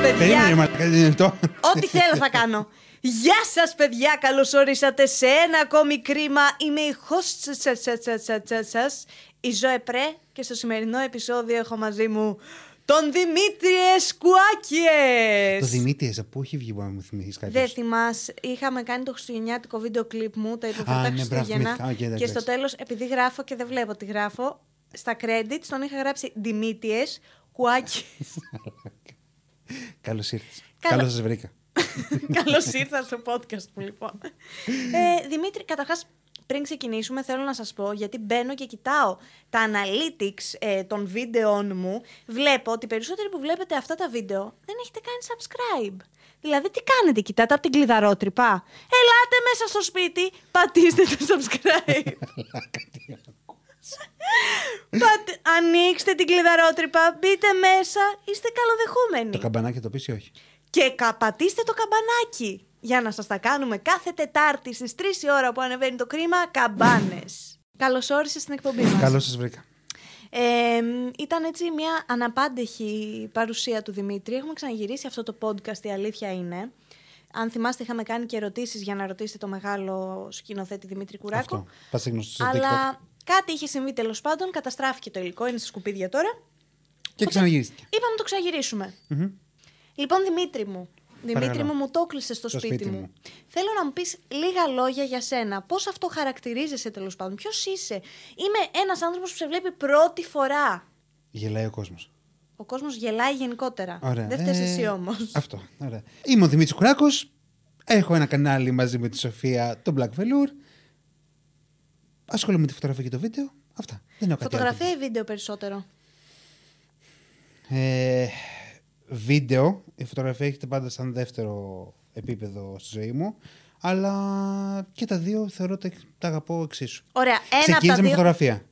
παιδιά. Περίμενε, μα είναι λεπτό. Ό,τι θέλω θα κάνω. Γεια σας παιδιά, καλώς ορίσατε σε ένα ακόμη κρίμα. Είμαι η host σας, σας, σας, σας, σας, σας, η Ζωέ Πρέ και στο σημερινό επεισόδιο έχω μαζί μου τον Δημήτρη Εσκουάκιες. Το Δημήτρη, από πού έχει βγει, μπορεί να μου θυμηθείς κάτι. Δεν θυμάσαι, είχαμε κάνει το χριστουγεννιάτικο βίντεο κλιπ μου, τα Α, υποφερτά ναι, μπράβο, Χριστούγεννα. θυμήθηκα. Οκ, και εντάξει. στο τέλος, επειδή γράφω και δεν βλέπω τι γράφω, στα credits τον είχα γράψει Δημήτριες Κουάκιες. Καλώς ήρθες. Καλώ- Καλώ σας βρήκα. Καλώς ήρθα στο podcast μου, λοιπόν. Ε, Δημήτρη, καταρχάς, πριν ξεκινήσουμε, θέλω να σας πω, γιατί μπαίνω και κοιτάω τα analytics ε, των βίντεων μου, βλέπω ότι οι περισσότεροι που βλέπετε αυτά τα βίντεο δεν έχετε κάνει subscribe. Δηλαδή, τι κάνετε, κοιτάτε από την κλειδαρότρυπα; Ελάτε μέσα στο σπίτι, πατήστε το subscribe. Πάτε, ανοίξτε την κλειδαρότρυπα, μπείτε μέσα, είστε καλοδεχούμενοι. Το καμπανάκι το πεις ή όχι; Και κα- πατήστε το καμπανάκι για να σας τα κάνουμε κάθε Τετάρτη στις 3 η ώρα που ανεβαίνει το κρίμα, καμπάνες. Καλώς όρισες στην εκπομπή μας. Καλώς σας βρήκα. Ε, ήταν έτσι μια αναπάντεχη παρουσία του Δημήτρη. Έχουμε ξαναγυρίσει αυτό το podcast, η αλήθεια είναι. Αν θυμάστε, είχαμε κάνει και ερωτήσεις για να ρωτήσετε το μεγάλο σκηνοθέτη Δημήτρη Κουράκο. Αυτό. Πάστε γνωστό στο TikTok. Αλλά κάτι είχε συμβεί τέλος πάντων, καταστράφηκε το υλικό, είναι στα σκουπίδια τώρα. Και ξαναγυρίστηκε. Είπαμε να το ξαγυρίσουμε. Λοιπόν, Δημήτρη μου. Δημήτρη Παρακαλώ. μου, μου το έκλεισε στο, Στο σπίτι, σπίτι μου. μου. Θέλω να μου πεις λίγα λόγια για σένα. Πώς αυτό χαρακτηρίζεσαι τέλος πάντων, Ποιος είσαι; Είμαι ένας άνθρωπος που σε βλέπει πρώτη φορά. Γελάει ο κόσμος. Ο κόσμος γελάει γενικότερα. Ωραία. Δεν φταίεις Ε, εσύ όμως. Αυτό. Ωραία. Είμαι ο Δημήτρης Κουράκος. Έχω ένα κανάλι μαζί με τη Σοφία, το Black Velour. Ασχολούμαι με τη φωτογραφία και το βίντεο. Αυτά. Δεν έχω κάτι άλλο. Φωτογραφία ή βίντεο περισσότερο; Ε, βίντεο. Η φωτογραφία έχετε πάντα σαν δεύτερο επίπεδο στη ζωή μου. Αλλά και τα δύο θεωρώ ότι τα αγαπώ εξίσου. Ωραία. Ένα από τα Ξεκίνησα με δύο. φωτογραφία.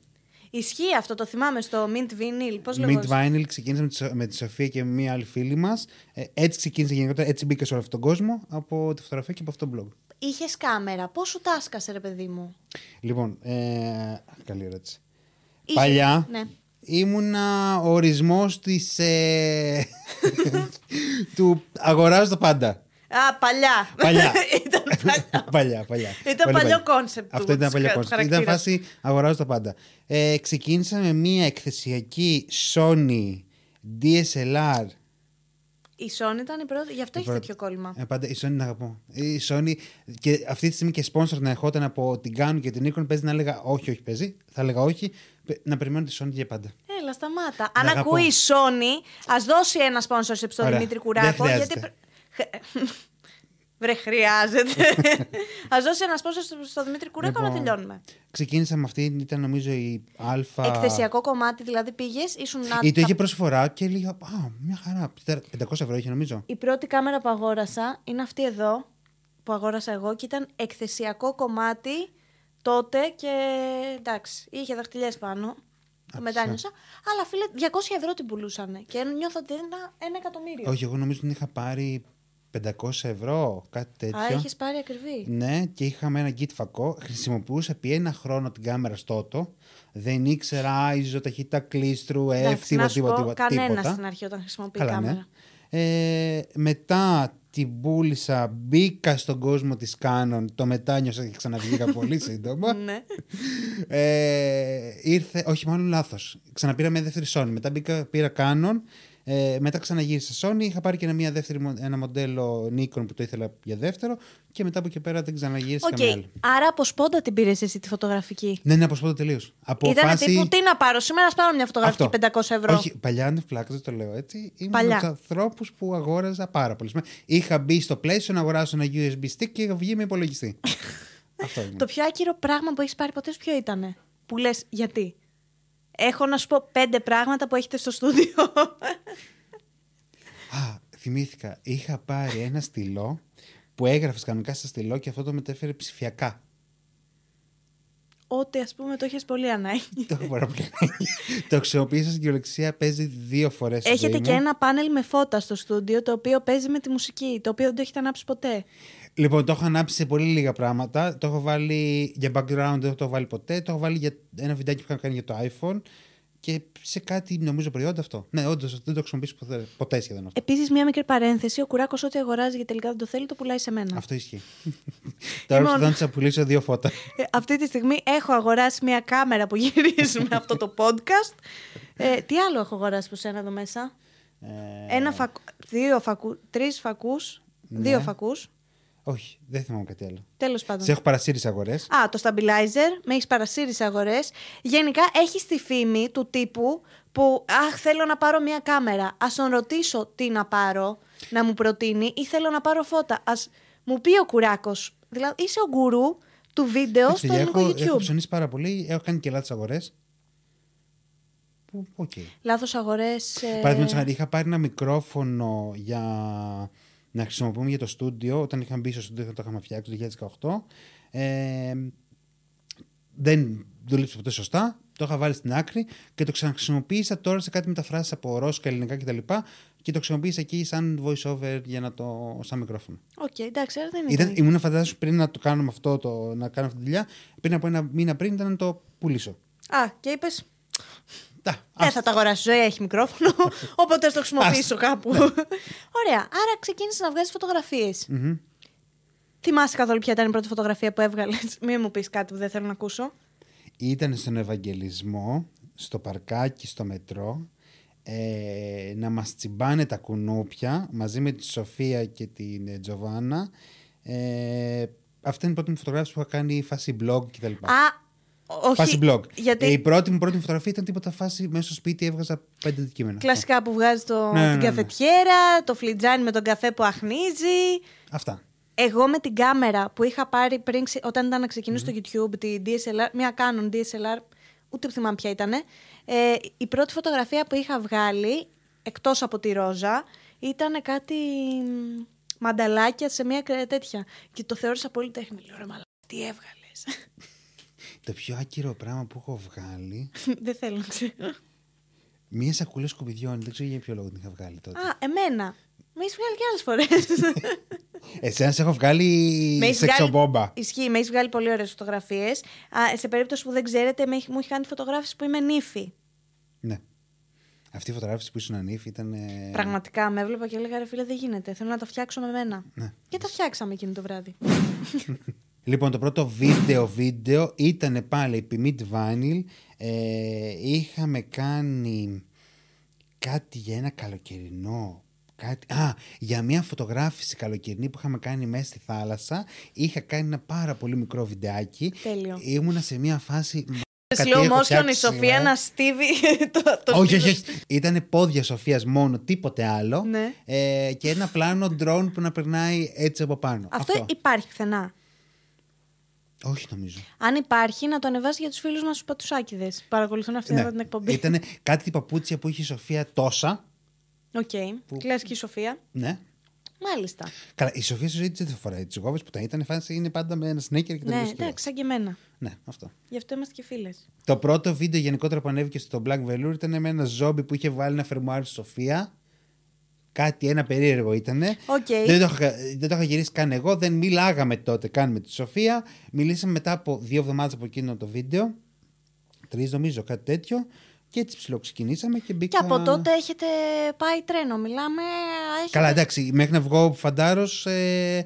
Ισχύει αυτό, το θυμάμαι στο Mint Vinyl. Πώς Mint λέγω. Vinyl ξεκίνησα με τη, Σο- με τη Σοφία και μία άλλη φίλη μας. Ε, έτσι ξεκίνησε γενικότερα, έτσι μπήκα σε όλο αυτόν τον κόσμο από τη φωτογραφία και από αυτό το blog. Είχες κάμερα. Πώς σου 'σκασε, ρε παιδί μου; Λοιπόν, ε, καλή ερώτηση. Είχε- Παλιά Ναι. ήμουνα ο ορισμός της, ε, του αγοράζω τα πάντα. Α, παλιά. Παλιά. Ήταν παλιά. παλιά, παλιά. Ήταν Πολύ παλιό concept του, Αυτό ήταν της παλιό χα- concept. Ήταν χαρακτήρας. φάση αγοράζω τα πάντα. Ε, ξεκίνησα με μία εκθεσιακή Sony DSLR. Η Sony ήταν η πρώτη, γι' αυτό Η έχει πρώτη. τέτοιο κόλλημα. Ε, πάντα η Sony την αγαπώ. Η Sony και αυτή τη στιγμή και sponsor να ερχόταν από την Canon και την Nikon παίζει να έλεγα όχι, όχι παίζει. Θα έλεγα όχι. πε- Να περιμένω τη Sony για πάντα. Έλα, σταμάτα. Την Αν αγαπώ. ακούει η Sony, ας δώσει ένα sponsorship στον Ωραία. Δημήτρη Δεν Κουράκο. χρειάζεται. Γιατί... Βρε, χρειάζεται. ας δώσει ένας sponsor στον Δημήτρη Κουράκο να Λοιπόν, τελειώνουμε. Ξεκίνησα με αυτή, ήταν νομίζω η Α. Εκθεσιακό κομμάτι, δηλαδή πήγες, ήσουν να. Ή το τα- είχε προσφορά και έλεγα Α, μια χαρά. 500 ευρώ είχε νομίζω. Η πρώτη κάμερα που αγόρασα είναι αυτή εδώ, που αγόρασα εγώ και ήταν εκθεσιακό κομμάτι τότε και εντάξει, είχε δαχτυλιές πάνω. Το μετάνιωσα. Αλλά φίλε, 200 ευρώ την πουλούσαν και νιώθω ότι ήταν ένα εκατομμύριο. Όχι, εγώ νομίζω την είχα πάρει 500 ευρώ, κάτι τέτοιο. Α, έχεις πάρει ακριβή. Ναι, και είχαμε ένα kit φακό. Χρησιμοποιούσα επί ένα χρόνο την κάμερα στο το. Δεν ήξερα ISO, ταχύτητα κλίστρου, F, Εντάξει, τίποτα, να σου τίποτα, πω, τίποτα. κανένας τίποτα. στην αρχή όταν χρησιμοποιεί Καλά, κάμερα. ναι. Ε, μετά την πούλησα, μπήκα στον κόσμο της Canon, το μετάνιωσα και ξαναβγήκα πολύ σύντομα. ναι. ε, ήρθε, όχι μάλλον λάθος, ξαναπήρα μια δεύτερη Sony, μετά μπήκα, πήρα Canon, ε, μετά ξαναγύρισα Sony, είχα πάρει και ένα, μια δεύτερη, μο- ένα μοντέλο Nikon που το ήθελα για δεύτερο και μετά από εκεί πέρα δεν ξαναγύρισα Οκ. καμία άλλη. Άρα από σπόντα την πήρες εσύ τη φωτογραφική; Ναι, ναι, από σπόντα τελείως. Από Ήταν φάση... τύπου τι να πάρω, σήμερα να πάρω μια φωτογραφική Αυτό. 500 ευρώ. Όχι, παλιά είναι βλάκα, δεν το λέω έτσι. Είμαι Παλιά. από τους ανθρώπους που αγόραζα πάρα πολύ. Είχα μπει στο Πλαίσιο να αγοράσω ένα USB stick και είχα βγει με υπολογιστή. Αυτό ήμουν. Το πιο άκυρο πράγμα που έχεις πάρει ποτέ σου ποιο ήταν. Που λες γιατί; Έχω να σου πω πέντε πράγματα που έχετε στο στούντιο. Α, θυμήθηκα. Είχα πάρει ένα στυλό που έγραφες κανονικά στα στυλό και αυτό το μετέφερε ψηφιακά. Ότι ας πούμε το έχει πολύ ανάγκη. το έχω πάρα πολύ ανάγκη. Το χρησιμοποίησα στην κυριολεξία, παίζει δύο φορές. Έχετε και ένα πάνελ με φώτα στο στούντιο το οποίο παίζει με τη μουσική, το οποίο δεν το έχετε ανάψει ποτέ. Λοιπόν, το έχω ανάψει σε πολύ λίγα πράγματα. Το έχω βάλει για background, δεν το έχω βάλει ποτέ. Το έχω βάλει για ένα βιντεάκι που είχα κάνει για το iPhone. και σε κάτι νομίζω προϊόντα αυτό. Ναι, όντως δεν το χρησιμοποιήσω ποτέ, ποτέ σχεδόν αυτό. Επίσης, μια μικρή παρένθεση. Ο Κουράκος ό,τι αγοράζει και τελικά δεν το θέλει, το πουλάει σε μένα. Αυτό ισχύει. Τώρα Λοιπόν. που θα να πουλήσω δύο φώτα. Ε, αυτή τη στιγμή έχω αγοράσει μια κάμερα που γυρίζουμε αυτό το podcast. Ε, τι άλλο έχω αγοράσει από σένα εδώ μέσα; Ε, Ένα φακ... δύο φακού... Τρεις φακούς. Ναι. Δύο φακούς. Όχι, δεν θυμάμαι κάτι άλλο. Τέλος πάντων. Σε έχω παρασύρει σε αγορές. Α, το stabilizer, με έχεις παρασύρει σε αγορές. Γενικά έχεις τη φήμη του τύπου που Αχ, θέλω να πάρω μια κάμερα. Ας τον ρωτήσω τι να πάρω, να μου προτείνει, ή θέλω να πάρω φώτα. Ας μου πει ο Κουράκος. Δηλαδή, είσαι ο γκουρού του βίντεο στο ελληνικό έχω, έχω YouTube. ψωνίσει πάρα πολύ. Έχω κάνει και λάθος αγορές. Που, οκ. Λάθος αγορές. Ε... Παραδείγματος χάρη, είχα πάρει ένα μικρόφωνο για να χρησιμοποιούμε για το στούντιο. Όταν είχαμε μπει στο στούντιο, το είχαμε φτιάξει το 2018. Ε, δεν δούλεψε ποτέ σωστά. Το είχα βάλει στην άκρη και το ξαναχρησιμοποίησα τώρα σε κάτι μεταφράσεις από ρώσικα, ελληνικά κτλ. Και το χρησιμοποίησα εκεί σαν voice over για να το. σαν μικρόφωνο. Οκ, εντάξει, άρα δεν ήταν. Ήταν, ήμουν φαντάζομαι πριν να το κάνουμε αυτό, το, να κάνω αυτή τη δουλειά. Πριν από ένα μήνα πριν ήταν να το πουλήσω. Α, και είπες. Τα, Δεν ας- θα τα αγοράσω, Ζωή έχει μικρόφωνο. Οπότε θα το χρησιμοποιήσω κάπου. Ωραία. Άρα ξεκίνησες να βγάζεις φωτογραφίες. Μμμ. Θυμάσαι καθόλου ποια ήταν η πρώτη φωτογραφία που έβγαλες; Μην μου πεις κάτι που δεν θέλω να ακούσω. Ήταν στον Ευαγγελισμό, στο παρκάκι, στο μετρό, ε, να μας τσιμπάνε τα κουνούπια μαζί με τη Σοφία και την ε, Τζοβάνα. Ε, αυτή είναι η πρώτη μου φωτογράφηση που είχα κάνει φάση blog κτλ. Α, όχι. Φάση blog. Γιατί Ε, η πρώτη μου πρώτη μου φωτογραφία ήταν τίποτα φάση μέσα στο σπίτι έβγαζα πέντε αντικείμενα. κλασικά που βγάζει το, Ναι, ναι, την ναι. καφετιέρα, το φλιτζάνι με τον καφέ που αχνίζει. Αυτά. Εγώ με την κάμερα που είχα πάρει πριν, ξε- όταν ήταν να ξεκινήσω στο YouTube, τη DSLR, μια Canon DSLR, ούτε θυμάμαι ποια ήταν. Ε, η πρώτη φωτογραφία που είχα βγάλει, εκτός από τη ρόζα, ήταν κάτι μ, μανταλάκια σε μια κρε- τέτοια. Και το θεώρησα πολύ τέχνη. Λέω, ρε μαλάκα, τι έβγαλες; Το πιο άκυρο πράγμα που έχω βγάλει, Δεν θέλω να ξέρω. μία σακούλα σκουπιδιών. Δεν ξέρω για ποιο λόγο την είχα βγάλει τότε. Α, εμένα. Με έχεις βγάλει και άλλες φορές. Εσένα σε έχω βγάλει Με έχεις βγάλει- σεξομπόμπα. Ισχύει, με έχεις βγάλει πολύ ωραίες φωτογραφίες. Σε περίπτωση που δεν ξέρετε, με έχει- μου έχει κάνει φωτογράφηση που είμαι νύφη. Ναι. Αυτή η φωτογράφηση που ήσουν ανήφη ήταν. ε, Πραγματικά με έβλεπα και έλεγα ρε φίλε, δεν γίνεται. Θέλω να τα φτιάξω με μένα. Ναι. Και τα φτιάξαμε εκείνο το βράδυ. Λοιπόν, το πρώτο βίντεο βίντεο ήταν πάλι επί Mid Vinyl. Ε, είχαμε κάνει κάτι για ένα καλοκαιρινό. Κάτι, α, για μια φωτογράφηση καλοκαιρινή που είχαμε κάνει μέσα στη θάλασσα. Είχα κάνει ένα πάρα πολύ μικρό βιντεάκι. Τέλειο. Ήμουνα σε μια φάση. Σε «Μα, τι slow έχω motion η φτιάξει Σοφία σήμερα». να στίβει το, το όχι, στήθος. όχι, όχι. Ήταν πόδια Σοφίας μόνο, τίποτε άλλο. Ναι. Ε, και ένα πλάνο drone που να περνάει έτσι από πάνω. Αυτό, υπάρχει πουθενά. Όχι, νομίζω. Αν υπάρχει, να το ανεβάσει για τους φίλους μας τους πατουσάκιδε. Παρακολουθούν αυτή εδώ την εκπομπή. Ήταν Ναι. κάτι η παπούτσια που είχε η Σοφία τόσα. Οκ. Κλασική Σοφία. Ναι. Μάλιστα. Καλά, η Σοφία στη ζωή της δεν θα φοράει τις γόβε που τα ήταν. Φάνηκε είναι πάντα με ένα σνέκερ και τα Ναι, μπισκούτα. εντάξει, σαν και εμένα. Ναι, αυτό. Γι' αυτό είμαστε και φίλες. Το πρώτο βίντεο γενικότερα που ανέβηκε στο Black Velour ήταν με ένα ζόμπι που είχε βάλει ένα φερμουάρι στη Σοφία. Κάτι ένα περίεργο ήταν. Οκ. Δεν, το είχα, δεν το είχα γυρίσει καν εγώ. Δεν μιλάγαμε τότε καν με τη Σοφία. Μιλήσαμε μετά από δύο εβδομάδες από εκείνο το βίντεο. Τρεις νομίζω, κάτι τέτοιο. Και έτσι ψιλοξεκινήσαμε και μπήκα. Και από τότε έχετε πάει τρένο. Μιλάμε. Έχετε... Καλά, εντάξει, μέχρι να βγω φαντάρος. Ε...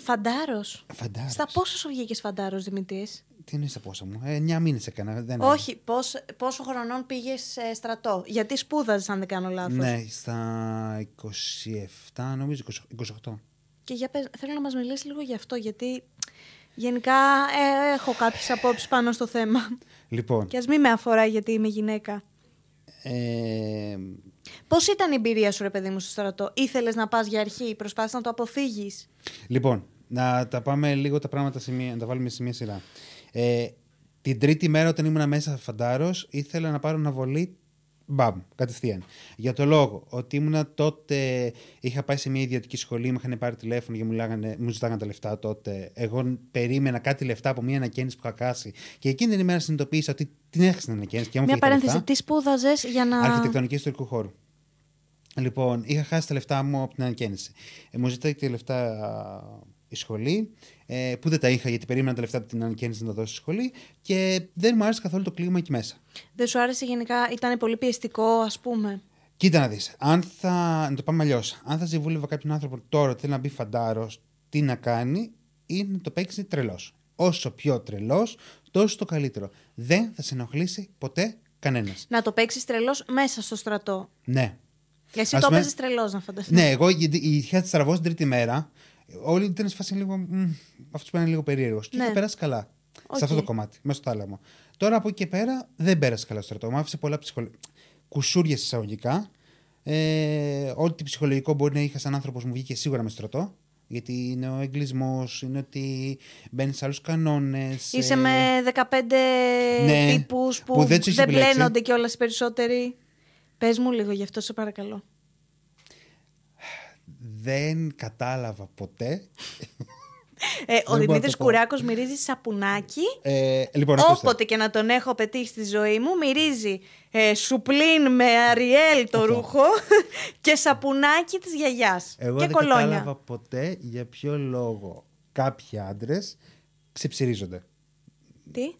Φαντάρος. Φαντάρος. Στα πόσο σου βγήκες φαντάρος, Δημήτρη; Τι εννοείς τα πόσα μου; Ε, 9 μήνες έκανα. Δεν Όχι, πώς, πόσο χρονών πήγες στρατό; Γιατί σπούδαζες, αν δεν κάνω λάθος. Ναι, στα 27, νομίζω 20 28. Και για πες, θέλω να μας μιλήσεις λίγο γι' αυτό, γιατί γενικά ε, έχω κάποιες απόψεις πάνω στο θέμα. Λοιπόν, Και ας μην με αφορά γιατί είμαι γυναίκα. ε, Πώς ήταν η εμπειρία σου, ρε παιδί μου, στο στρατό, Ήθελες να πας για αρχή, προσπάθησες να το αποφύγεις; λοιπόν, να τα πάμε λίγο τα πράγματα σε μία, να τα βάλουμε σε μία σειρά. Ε, την τρίτη μέρα όταν ήμουν μέσα φαντάρος ήθελα να πάρω αναβολή Μπαμ, κατευθείαν. Για το λόγο ότι ήμουνα τότε, είχα πάει σε μια ιδιωτική σχολή, μου είχαν πάρει τηλέφωνο και μου, λέγανε, μου ζητάγανε τα λεφτά τότε. Εγώ περίμενα κάτι λεφτά από μια ανακαίνιση που είχα κάσει. Και εκείνη την ημέρα συνειδητοποίησα ότι την έχασα την ανακαίνιση και μου Μια φύγε τα παρένθεση, λεφτά. τι σπούδαζες για να. Αρχιτεκτονική ιστορικού χώρου. Λοιπόν, είχα χάσει τα λεφτά μου από την ανακαίνιση. Ε, μου ζητάει και λεφτά α, η σχολή, ε, που δεν τα είχα γιατί περίμενα τα λεφτά από την ανακαίνιση να τα δώσει στη σχολή και δεν μου άρεσε καθόλου το κλίμα εκεί μέσα. Δεν σου άρεσε γενικά, ήταν πολύ πιεστικό, ας πούμε; Κοίτα να δεις. Αν θα. Να το πάμε αλλιώς. Αν θα συμβούλευα κάποιον άνθρωπο τώρα ότι θέλει να μπει φαντάρος, τι να κάνει, είναι να το παίξει τρελός. Όσο πιο τρελός, τόσο το καλύτερο. Δεν θα σε ενοχλήσει ποτέ κανένας. Να το παίξεις τρελός μέσα στο στρατό. Ναι. Εσύ Ας το πούμε- παίζει τρελός, να φανταστείς. Ναι, εγώ γιατί είχα της στραβώ την τρίτη μέρα. Όλοι ήταν σε φάση λίγο. Αυτός που είναι λίγο περίεργος. Και Ναι. είχα περάσει καλά. Οκ. Σε αυτό το κομμάτι, μέσα στο θάλαμο. Τώρα από εκεί και πέρα δεν πέρασε καλά στο στρατό. Μου άφησε πολλά ψυχολ... κουσούρια εισαγωγικά. Ε, ό,τι ψυχολογικό μπορεί να είχα σαν άνθρωπος μου βγήκε σίγουρα με στρατό. Γιατί είναι ο εγκλισμός, είναι ότι μπαίνεις σε άλλους κανόνες. Είσαι με 15 ναι, τύπους που, που δεν τους έχει δεν επιλέξει. πλένονται κιόλας οι περισσότεροι. Πες μου λίγο γι' αυτό, σε παρακαλώ. Δεν κατάλαβα ποτέ. Ε, ο μπορώ να Δημήτρης το πω. Κουράκος μυρίζει σαπουνάκι. Ε, λοιπόν, ακούστε. Όποτε και να τον έχω πετύχει στη ζωή μου, μυρίζει ε, σουπλίν με αριέλ το Αυτό. ρούχο και σαπουνάκι της γιαγιάς. Εγώ και δεν κολόνια. κατάλαβα ποτέ για ποιο λόγο κάποιοι άντρες ξεψυρίζονται. Τι;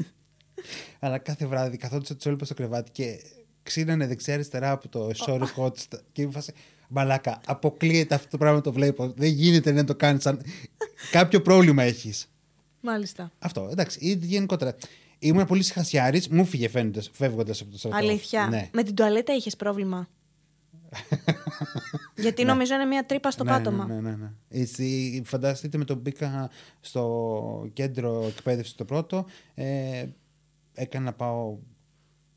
Αλλά κάθε βράδυ καθόντουσαν του όλου στο κρεβάτι και ξύνανε δεξιά-αριστερά από το εσώρο hot sta- και μου φάση. Μαλάκα, αποκλείεται αυτό το πράγμα το βλέπω. Δεν γίνεται να το κάνεις. Σαν... Κάποιο πρόβλημα έχεις. Μάλιστα. Αυτό, εντάξει. Ή γενικότερα. Ήμουν πολύ συχασιάρη, μου φύγε φεύγοντας από το στρατό. Αλήθεια. Ναι. Με την τουαλέτα είχες πρόβλημα; Γιατί νομίζω είναι μια τρύπα στο ναι, πάτωμα. Ναι, ναι, ναι. ναι. Έτσι, φανταστείτε με το που μπήκα στο κέντρο εκπαίδευσης το πρώτο, ε, έκανα να πάω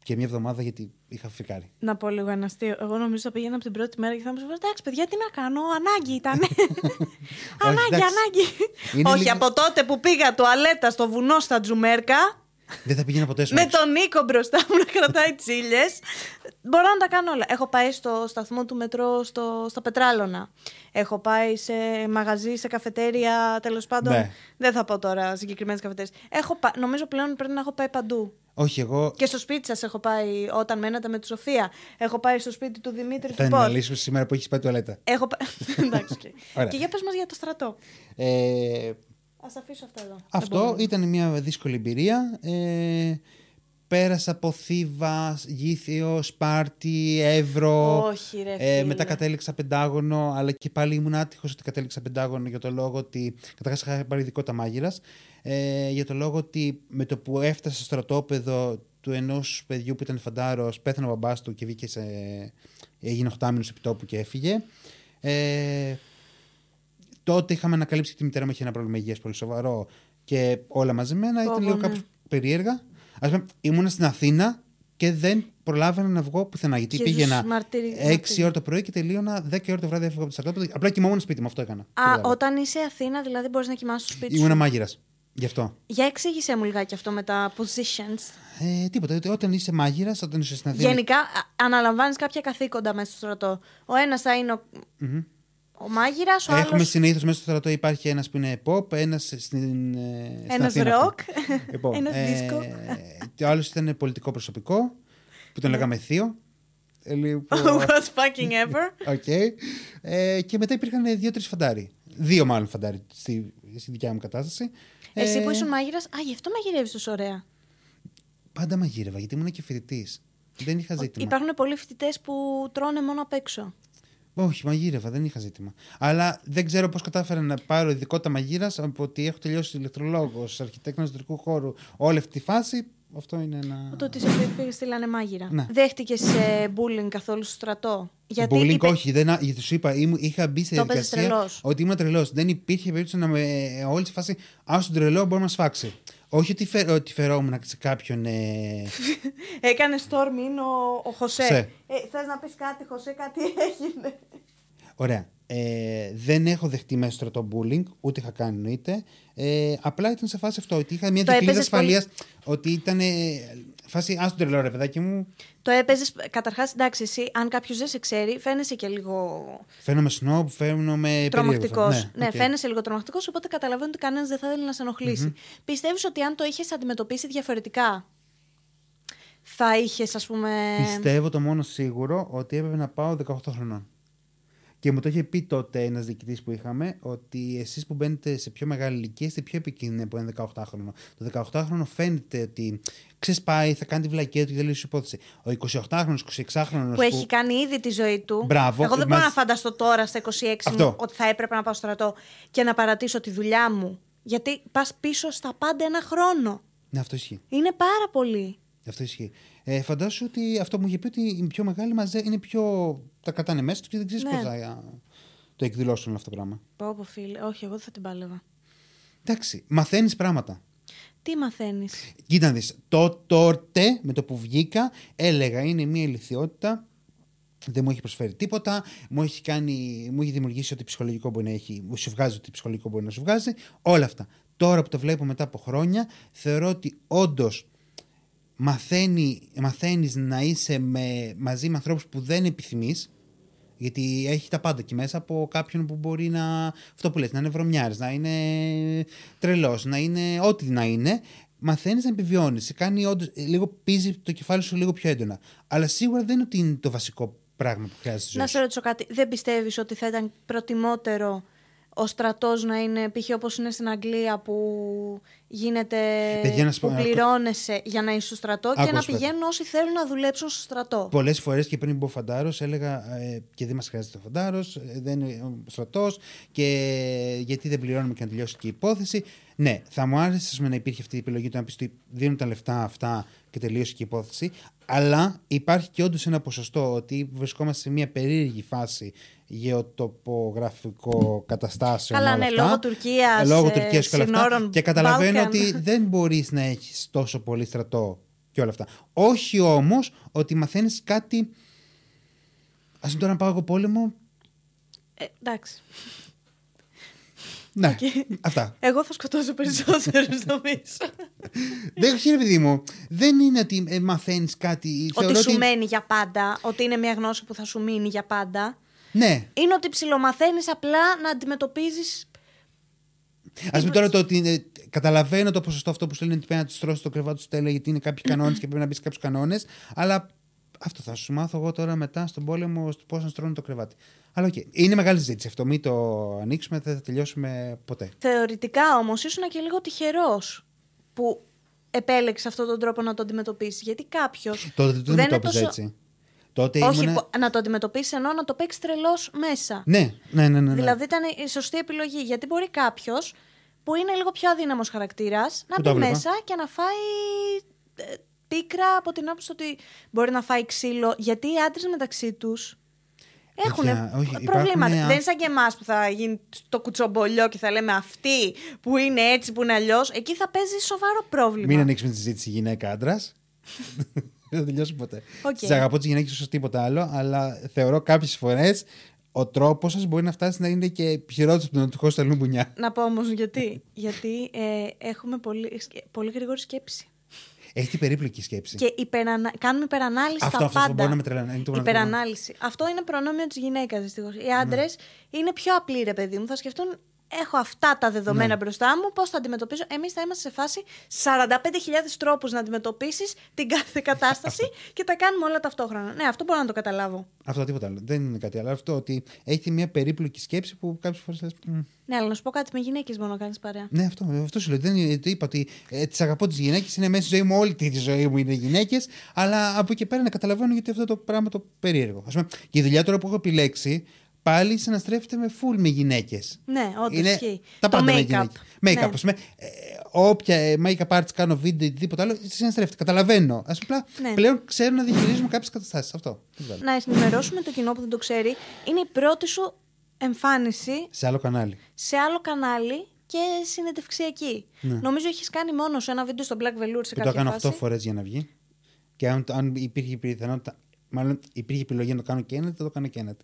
και μια εβδομάδα γιατί είχα φυκάρει. Να πω λίγο ένα αστείο. Εγώ νομίζω θα πήγαινα από την πρώτη μέρα και θα μου σου εντάξει, παιδιά, τι να κάνω. Ανάγκη ήταν. ανάγκη, εντάξει. ανάγκη. Είναι Όχι, λίγο- από τότε που πήγα τουαλέτα στο βουνό στα Τζουμέρκα, Δεν θα πήγαινα ποτέ σου. με τον Νίκο μπροστά μου να κρατάει τσίλε. Μπορώ να τα κάνω όλα. Έχω πάει στο σταθμό του μετρό στο, στα Πετράλωνα. Έχω πάει σε μαγαζί, σε καφετέρια, τέλος πάντων. Ναι. Δεν θα πω τώρα συγκεκριμένες καφετέριες. Έχω πα- Νομίζω πλέον πρέπει να έχω πάει παντού. Όχι, εγώ Και στο σπίτι σας έχω πάει όταν μένατε με τη Σοφία. Έχω πάει στο σπίτι του Δημήτρη θα του Πολ. αναλύσουμε σήμερα που έχεις πάει τουαλέτα. Έχω πάει. Εντάξει. οκ. Ωραία. και για πες μας για το στρατό. Ε, Α αφήσω αυτό εδώ. Δεν αυτό μπορώ. ήταν μια δύσκολη εμπειρία. Ε, πέρασα από Θήβα, Γήθιο, Σπάρτη, Εύρο. Όχι, ρε. Ε, φίλε. μετά κατέληξα πεντάγωνο, αλλά και πάλι ήμουν άτυχος ότι κατέληξα πεντάγωνο για το λόγο ότι. Καταρχάς είχα πάρει ειδικότητα μάγειρας. Ε, για το λόγο ότι με το που έφτασα στο στρατόπεδο του ενός παιδιού που ήταν φαντάρος, πέθανε ο μπαμπάς του και βγήκε σε. έγινε 8 μήνου επιτόπου και έφυγε. Ε, τότε είχαμε ανακαλύψει ότι η μητέρα μου είχε ένα πρόβλημα υγείας πολύ σοβαρό και όλα μαζεμένα. Πω, Ήταν πω, λίγο ναι. κάπως περίεργα. Α πούμε, ήμουν στην Αθήνα και δεν προλάβαινα να βγω πουθενά. Γιατί Και πήγαινα ζους μαρτύρι- 6 μαρτύρι. ώρα το πρωί και τελείωνα 10 ώρα το βράδυ έφυγα από το στρατόπεδο. Απλά κοιμόμουν σπίτι μου, αυτό έκανα. Α, Κατάλαβα. όταν είσαι Αθήνα, δηλαδή μπορείς να κοιμάσαι στο σπίτι σου. Ήμουν μάγειρας. Γι' αυτό. Για εξήγησέ μου λιγάκι αυτό με τα positions. Ε, τίποτα. ότι Όταν είσαι μάγειρας, όταν είσαι στην Αθήνα. Γενικά, αναλαμβάνεις κάποια καθήκοντα μέσα στο στρατό. Ο ένας θα είναι ο, Μμμ. Ο μάγειρας, ο Έχουμε άλλο. συνήθως μέσα στο στρατό υπάρχει ένας που είναι pop, ένας στην. ε, στην Ένας Αθήνα αυτό. rock, Λοιπόν, ένας disco. Και ο άλλος ήταν πολιτικό προσωπικό, που τον λέγαμε Θείο. Ε, Λοιπόν, What fucking ever. OK. Ε, και μετά υπήρχαν δύο-τρεις φαντάροι. Δύο μάλλον φαντάροι στη, στη δικιά μου κατάσταση. Εσύ Ε, που ήσουν μάγειρας, Α, γι' αυτό μαγειρεύεις τόσο ωραία. Πάντα μαγείρευα, γιατί ήμουν και φοιτητής. Δεν είχα ζήτημα. Υπάρχουν πολλοί φοιτητές που τρώνε μόνο απ' έξω. Όχι, μαγείρευα, δεν είχα ζήτημα. Αλλά δεν ξέρω πώς κατάφερα να πάρω ειδικότητα μάγειρας από ότι έχω τελειώσει ηλεκτρολόγος, αρχιτέκτονας εσωτερικού χώρου, όλη αυτή τη φάση. Αυτό είναι ένα. Το ότι σε πήγε στείλανε μάγειρα. Ναι. Δέχτηκες ε, bullying καθόλου στο στρατό; Γιατί Bullying, είπε- όχι, δεν, γιατί σου είπα, ήμουν, είχα μπει σε Το έπαιζες διαδικασία τρελός. ότι ήμουν τρελός. Δεν υπήρχε περίπτωση να με. Όλη τη φάση, Α τον τρελό μπορεί να μας φάξει. Όχι ότι, φε, ότι φερόμουν σε κάποιον. Ε, Έκανε storm in ο, ο Χωσέ. Χωσέ. Ε, Θες να πεις κάτι, Χωσέ, κάτι έγινε. Ωραία. Ε, δεν έχω δεχτεί μέσα στο στρατό bullying, ούτε είχα κάνει εννοείται. Ε, απλά ήταν σε φάση αυτό, ότι είχα μια Το δικλίδα έπαιζες πολύ- ασφαλείας. Ότι ήταν. Ε, φάση, α τον τρελό, ρε παιδάκι μου. Το έπαιζες. Καταρχάς, εντάξει, εσύ, αν κάποιος δεν σε ξέρει, φαίνεσαι και λίγο Φαίνομαι snob, φαίνομαι. τρομακτικός. περίεργος. Ναι, οκ. φαίνεσαι λίγο τρομακτικός, οπότε καταλαβαίνω ότι κανένας δεν θα ήθελε να σε ενοχλήσει. Πιστεύεις ότι αν το είχες αντιμετωπίσει διαφορετικά, θα είχες, ας πούμε. Πιστεύω το μόνο σίγουρο ότι έπρεπε να πάω 18 χρονών. Και μου το είχε πει τότε ένας διοικητής που είχαμε ότι εσείς που μπαίνετε σε πιο μεγάλη ηλικία είστε πιο επικίνδυνοι από ένα 18χρονο. Το 18χρονο φαίνεται ότι ξεσπάει, θα κάνει τη βλακία του και δεν λύσει υπόθεση. Ο 28χρονο, 26χρονο. Που έχει κάνει ήδη τη ζωή του. Μπράβο. Εγώ δεν Μας- μπορώ να φανταστώ τώρα στα 26 Αυτό. μου ότι θα έπρεπε να πάω στρατό και να παρατήσω τη δουλειά μου. Γιατί πας πίσω στα πάντα ένα χρόνο. Ναι, αυτό ισχύει. Είναι πάρα πολύ. Αυτό ισχύει. Ε, φαντάσου ότι αυτό μου είχε πει ότι οι πιο μεγάλοι μαζέ είναι πιο. Τα κρατάνε μέσα τους και δεν ξέρεις Ναι. πώς θα α, το εκδηλώσουν αυτό το πράγμα. Πω, πω, φίλε. Όχι, εγώ δεν θα την πάλευα. Εντάξει, μαθαίνεις πράγματα. Τι μαθαίνεις; Κοίτα να δεις, το τότε με το που βγήκα έλεγα είναι μια ηλικιότητα δεν μου έχει προσφέρει τίποτα, μου έχει, κάνει, μου έχει δημιουργήσει ό,τι ψυχολογικό μπορεί να έχει, μου σου βγάζει ό,τι ψυχολογικό μπορεί να σου βγάζει, όλα αυτά. Τώρα που το βλέπω μετά από χρόνια, θεωρώ ότι όντως μαθαίνει, μαθαίνεις να είσαι με, μαζί με ανθρώπους που δεν επιθυμείς, γιατί έχει τα πάντα εκεί μέσα από κάποιον που μπορεί να. Αυτό που λες, να είναι βρωμιάρης, να είναι τρελός, να είναι ό,τι να είναι. Μαθαίνεις να επιβιώνεις. Σε κάνει όντως, ε, λίγο πίζει το κεφάλι σου λίγο πιο έντονα. Αλλά σίγουρα δεν είναι ότι είναι το βασικό πράγμα που χρειάζεται στη ζωή Να σου. σε ρωτήσω κάτι. Δεν πιστεύεις ότι θα ήταν προτιμότερο ο στρατός να είναι π.χ. όπως είναι στην Αγγλία που γίνεται. Παιδιά, να σου πω που ένα- πληρώνεσαι για να είσαι στο στρατό και Άκου να να σου πω. πηγαίνουν όσοι θέλουν να δουλέψουν στο στρατό. Πολλές φορές και πριν μπω φαντάρος, έλεγα ε, και δεν μας χρειάζεται ο φαντάρος, δεν είναι ο στρατός και γιατί δεν πληρώνουμε και να τελειώσει και η υπόθεση. Ναι, θα μου άρεσε ας πούμε, να υπήρχε αυτή η επιλογή του να πεις ότι δίνουν τα λεφτά αυτά και τελείωσε και η υπόθεση. Αλλά υπάρχει και όντως ένα ποσοστό ότι βρισκόμαστε σε μια περίεργη φάση γεωτοπογραφικό καταστάσεων. Καλά, όλα ναι, αυτά. λόγω Τουρκίας, Ε, λόγω ε, Τουρκίας και όλα αυτά. συνόρων Και καταλαβαίνω Balkan. ότι δεν μπορείς να έχεις τόσο πολύ στρατό και όλα αυτά. Όχι όμως ότι μαθαίνεις κάτι. Α πούμε τώρα να πάω εγώ πόλεμο. Ε, εντάξει. Ναι, αυτά. Εγώ θα σκοτώσω περισσότερους νομίζω. δεν ξέρει, παιδί μου. Δεν είναι ότι ε, μαθαίνεις κάτι. ότι Θεωρώ σου μένει για πάντα, ότι είναι μια γνώση που θα σου μείνει για πάντα. Ναι. Είναι ότι ψιλομαθαίνεις απλά να αντιμετωπίζεις. Ας πούμε τώρα το ότι είναι- καταλαβαίνω το ποσοστό αυτό που σου λένε ότι πρέπει να του στρώσεις το κρεβάτι του τέλεια γιατί είναι κάποιοι κανόνες και πρέπει να μπεις σε κάποιους κανόνες. Αλλά αυτό θα σου μάθω εγώ τώρα μετά στον πόλεμο πώς να στρώνεις το κρεβάτι. Αλλά οκ. Είναι μεγάλη συζήτηση αυτό. Μην το ανοίξουμε, δεν θα τελειώσουμε ποτέ. Θεωρητικά όμως ήσουν και λίγο τυχερός που επέλεξες αυτόν τον τρόπο να το αντιμετωπίσεις. Γιατί κάποιος. Τότε δεν, δεν το είναι έπαιζε τόσο- έτσι. Τότε Όχι, ήμουνα... πο- να το αντιμετωπίσεις ενώ να το παίξεις τρελός μέσα. Ναι, ναι, ναι. ναι, ναι. Δηλαδή ήταν η σωστή επιλογή. Γιατί μπορεί κάποιος που είναι λίγο πιο αδύναμος χαρακτήρας να Πού μπει το έβλεπα; μέσα και να φάει ε, πίκρα από την άποψη ότι μπορεί να φάει ξύλο. Γιατί οι άντρες μεταξύ τους έχουν Παιδιά, όχι, προβλήματα. υπάρχουν Δεν είναι σαν και εμάς που θα γίνει το κουτσομπολιό και θα λέμε αυτοί που είναι έτσι, που είναι αλλιώς. Εκεί θα παίζει σοβαρό πρόβλημα. Μην ανοίξουμε τη συζήτηση γυναίκα-άντρα. δεν θα τελειώσουμε ποτέ. Οκ. Τις αγαπώ τις γυναίκες όσο τίποτα άλλο, αλλά θεωρώ κάποιες φορές ο τρόπος σας μπορεί να φτάσει να είναι και χειρότερο από τον να του χώσει τα λουμπουνιά. Να πω όμως γιατί. γιατί ε, έχουμε πολύ, πολύ γρήγορη σκέψη. Έχει την περίπλοκη σκέψη. Και υπερανα... κάνουμε υπερανάλυση Αυτό, στα αυτό, αυτό πάντα. μπορεί να με τρελαίνει. Είναι το μοναδικό. Υπερανάλυση. Αυτό είναι προνόμιο της γυναίκας δυστυχώς. Οι άντρες Ναι. είναι πιο απλοί, ρε παιδί μου. Θα σκεφτούν, έχω αυτά τα δεδομένα Ναι. μπροστά μου, πώς θα αντιμετωπίσω. Εμείς θα είμαστε σε φάση 45.000 τρόπους να αντιμετωπίσεις την κάθε κατάσταση και τα κάνουμε όλα ταυτόχρονα. Ναι, αυτό μπορώ να το καταλάβω. Αυτό τίποτα άλλο. Δεν είναι κάτι άλλο. Αυτό ότι έχει μια περίπλοκη σκέψη που κάποιες φορές λες. Ναι, αλλά να σου πω κάτι με γυναίκες μπορεί να κάνεις παρέα. Ναι, αυτό, αυτό σου λέω. Δεν, είναι- το είπα ότι ε, τις αγαπώ τις γυναίκες, είναι μέσα στη ζωή μου, όλη τη ζωή μου είναι γυναίκες. Αλλά από εκεί πέρα να καταλαβαίνω γιατί αυτό το πράγμα το περίεργο. Ας πούμε, και η δουλειά τώρα που έχω επιλέξει, πάλι συναστρέφεται με full με γυναίκες. Ναι, όντω Είναι ισχύει. τα Το πάντα με make-up. γυναίκες. Make-up, Ναι. ας πούμε. Ε, όποια ε, make-up arts κάνω βίντεο ή οτιδήποτε άλλο, συναστρέφεται. Καταλαβαίνω. Α πούμε, Ναι. πλέον ξέρω να διαχειρίζουμε κάποιες καταστάσεις. Αυτό. Δεν ξέρω. Να ενημερώσουμε το κοινό που δεν το ξέρει. Είναι η πρώτη σου εμφάνιση Σε άλλο κανάλι. σε άλλο κανάλι και συνεντευξιακή. Ναι. Νομίζω έχεις κάνει μόνος σου ένα βίντεο στο Black Velour σε Που το κάποια έκανα φάση. 8 φορές για να βγει. Και αν, αν υπήρχε πιθανότητα. Μάλλον υπήρχε επιλογή να το κάνω και ένα, θα το έκανα και ένα.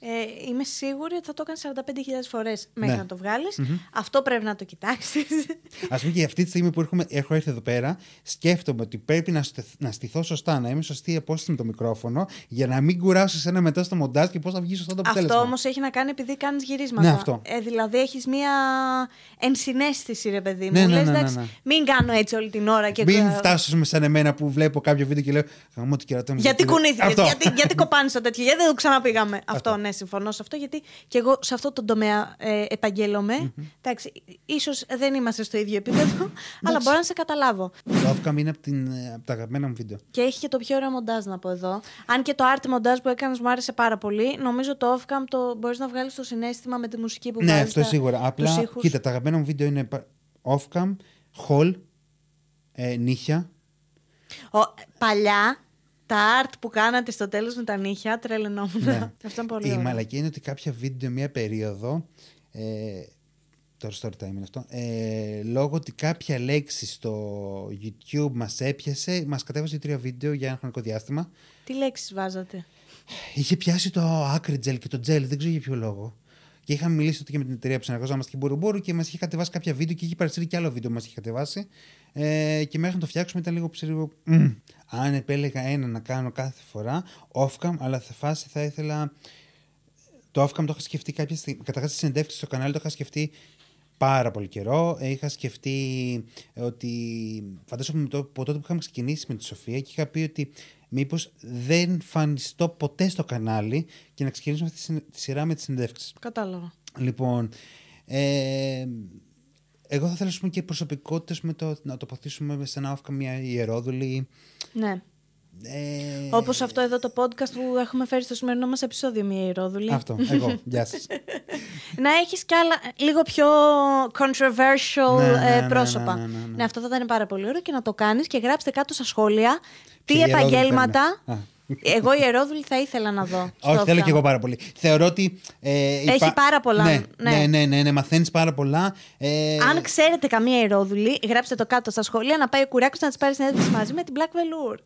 Ε, είμαι σίγουρη ότι θα το έκανες 45.000 φορές μέχρι Ναι. να το βγαλει Αυτό πρέπει να το κοιτάξεις. Α πούμε και αυτή τη στιγμή που έρχομαι, έχω έρθει εδώ πέρα, σκέφτομαι ότι πρέπει να, στεθ- να στηθώ σωστά, να είμαι σωστή απόσταση με το μικρόφωνο, για να μην κουράσω εσένα μετά στο μοντάζ και πώς θα βγεις σωστά το αποτέλεσμα. Αυτό όμως έχει να κάνει επειδή κάνεις γυρίσματα. Ναι, αυτό. Ε, δηλαδή έχεις μία ενσυναίσθηση, ρε παιδί μου. Ναι, ναι, Λες, ναι, ναι, εντάξει, ναι. Μην κάνω έτσι όλη την ώρα και. Μην φτάσω με σαν εμένα που βλέπω κάποιο βίντεο και λέω Γαμώ το κερατό μου. Γιατί είναι-» κουνήθηκες, Αυτό. γιατί, γιατί κοπάνισα τέτοιο, γιατί δεν το ξαναπήγαμε. Αυτό, Αυτό. ναι. Ναι, συμφωνώ σε αυτό, γιατί και εγώ σε αυτό το τομέα ε, επαγγελομαι Εντάξει, ίσως δεν είμαστε στο ίδιο επίπεδο, αλλά μπορώ να σε καταλάβω. Το Offcam είναι από, την, ε, από τα αγαπημένα μου βίντεο. Και έχει και το πιο ωραίο μοντάζ να πω εδώ. Αν και το art μοντάζ που έκανες μου άρεσε πάρα πολύ, νομίζω το Offcam το μπορείς να βγάλεις το συνέστημα με τη μουσική που Ναι, βάζεις, αυτό τα- σίγουρα. Απλά, τους ήχους. κοίτα, τα αγαπημένα μου βίντεο είναι πα- Offcam, Hall, ε, νύχια. Ο, παλιά, τα art που κάνατε στο τέλος με τα νύχια, τρελαινόμουν. Ναι. Αυτό είναι πολύ Η ωραίο. μαλακία είναι ότι κάποια βίντεο μία περίοδο. Ε, το story time είναι αυτό. Ε, λόγω ότι κάποια λέξη στο YouTube μας έπιασε, μας κατέβασε τρία βίντεο για ένα χρονικό διάστημα. Τι λέξεις βάζατε; Είχε πιάσει το acrygel και το gel, δεν ξέρω για ποιο λόγο. Και είχαμε μιλήσει τότε και με την εταιρεία που συνεργαζόμαστε και Μπουρουμπουρου και μας είχε κατεβάσει κάποια βίντεο και είχε παρασύρει και άλλο βίντεο που μας είχε κατεβάσει. Ε, και μέχρι να το φτιάξουμε ήταν λίγο ψηλό. «Μμ, Αν επέλεγα ένα να κάνω κάθε φορά, off-cam, αλλά σε φάση θα ήθελα. Το off-cam το είχα σκεφτεί κάποια στιγμή. Καταρχάς, στι συνεντεύξει στο κανάλι το είχα σκεφτεί πάρα πολύ καιρό. Ε, Είχα σκεφτεί ε, ότι. Φαντάζομαι με το, από τότε που είχαμε ξεκινήσει με τη Σοφία και είχα πει ότι μήπως δεν φανιστώ ποτέ στο κανάλι και να ξεκινήσουμε αυτή τη συν- τη σειρά με τις συνεντεύξεις. Κατάλαβα. Λοιπόν, ε, εγώ θα ήθελα ας πούμε, και προσωπικότητες με το να τοποθετήσουμε σε ένα off-cam μια ιερόδουλη. Ναι. Ε, Όπως αυτό εδώ το podcast που έχουμε φέρει στο σημερινό μας επεισόδιο, μια ηρόδουλη. Αυτό, εγώ. Γεια σας. Να έχεις κι άλλα λίγο πιο controversial Ναι, ναι, ε, ναι, πρόσωπα. ναι, ναι, ναι, ναι. αυτό θα ήταν πάρα πολύ ωραίο και να το κάνεις και γράψτε κάτω στα σχόλια τι Ποια ιερόδουλη επαγγέλματα. Θέλουμε. Εγώ η ιερόδουλη θα ήθελα να δω. στο Όχι, θέλω off-cam. και εγώ πάρα πολύ. Θεωρώ ότι. Ε, Έχει πάρα πολλά, Ναι, ναι. ναι, ναι, ναι, ναι, μαθαίνεις πάρα πολλά. Ε, Αν ξέρετε καμία ιερόδουλη, γράψτε το κάτω στα σχόλια να πάει ο Κουράκος να της πάρει συνέντευξη μαζί με την Black Velour.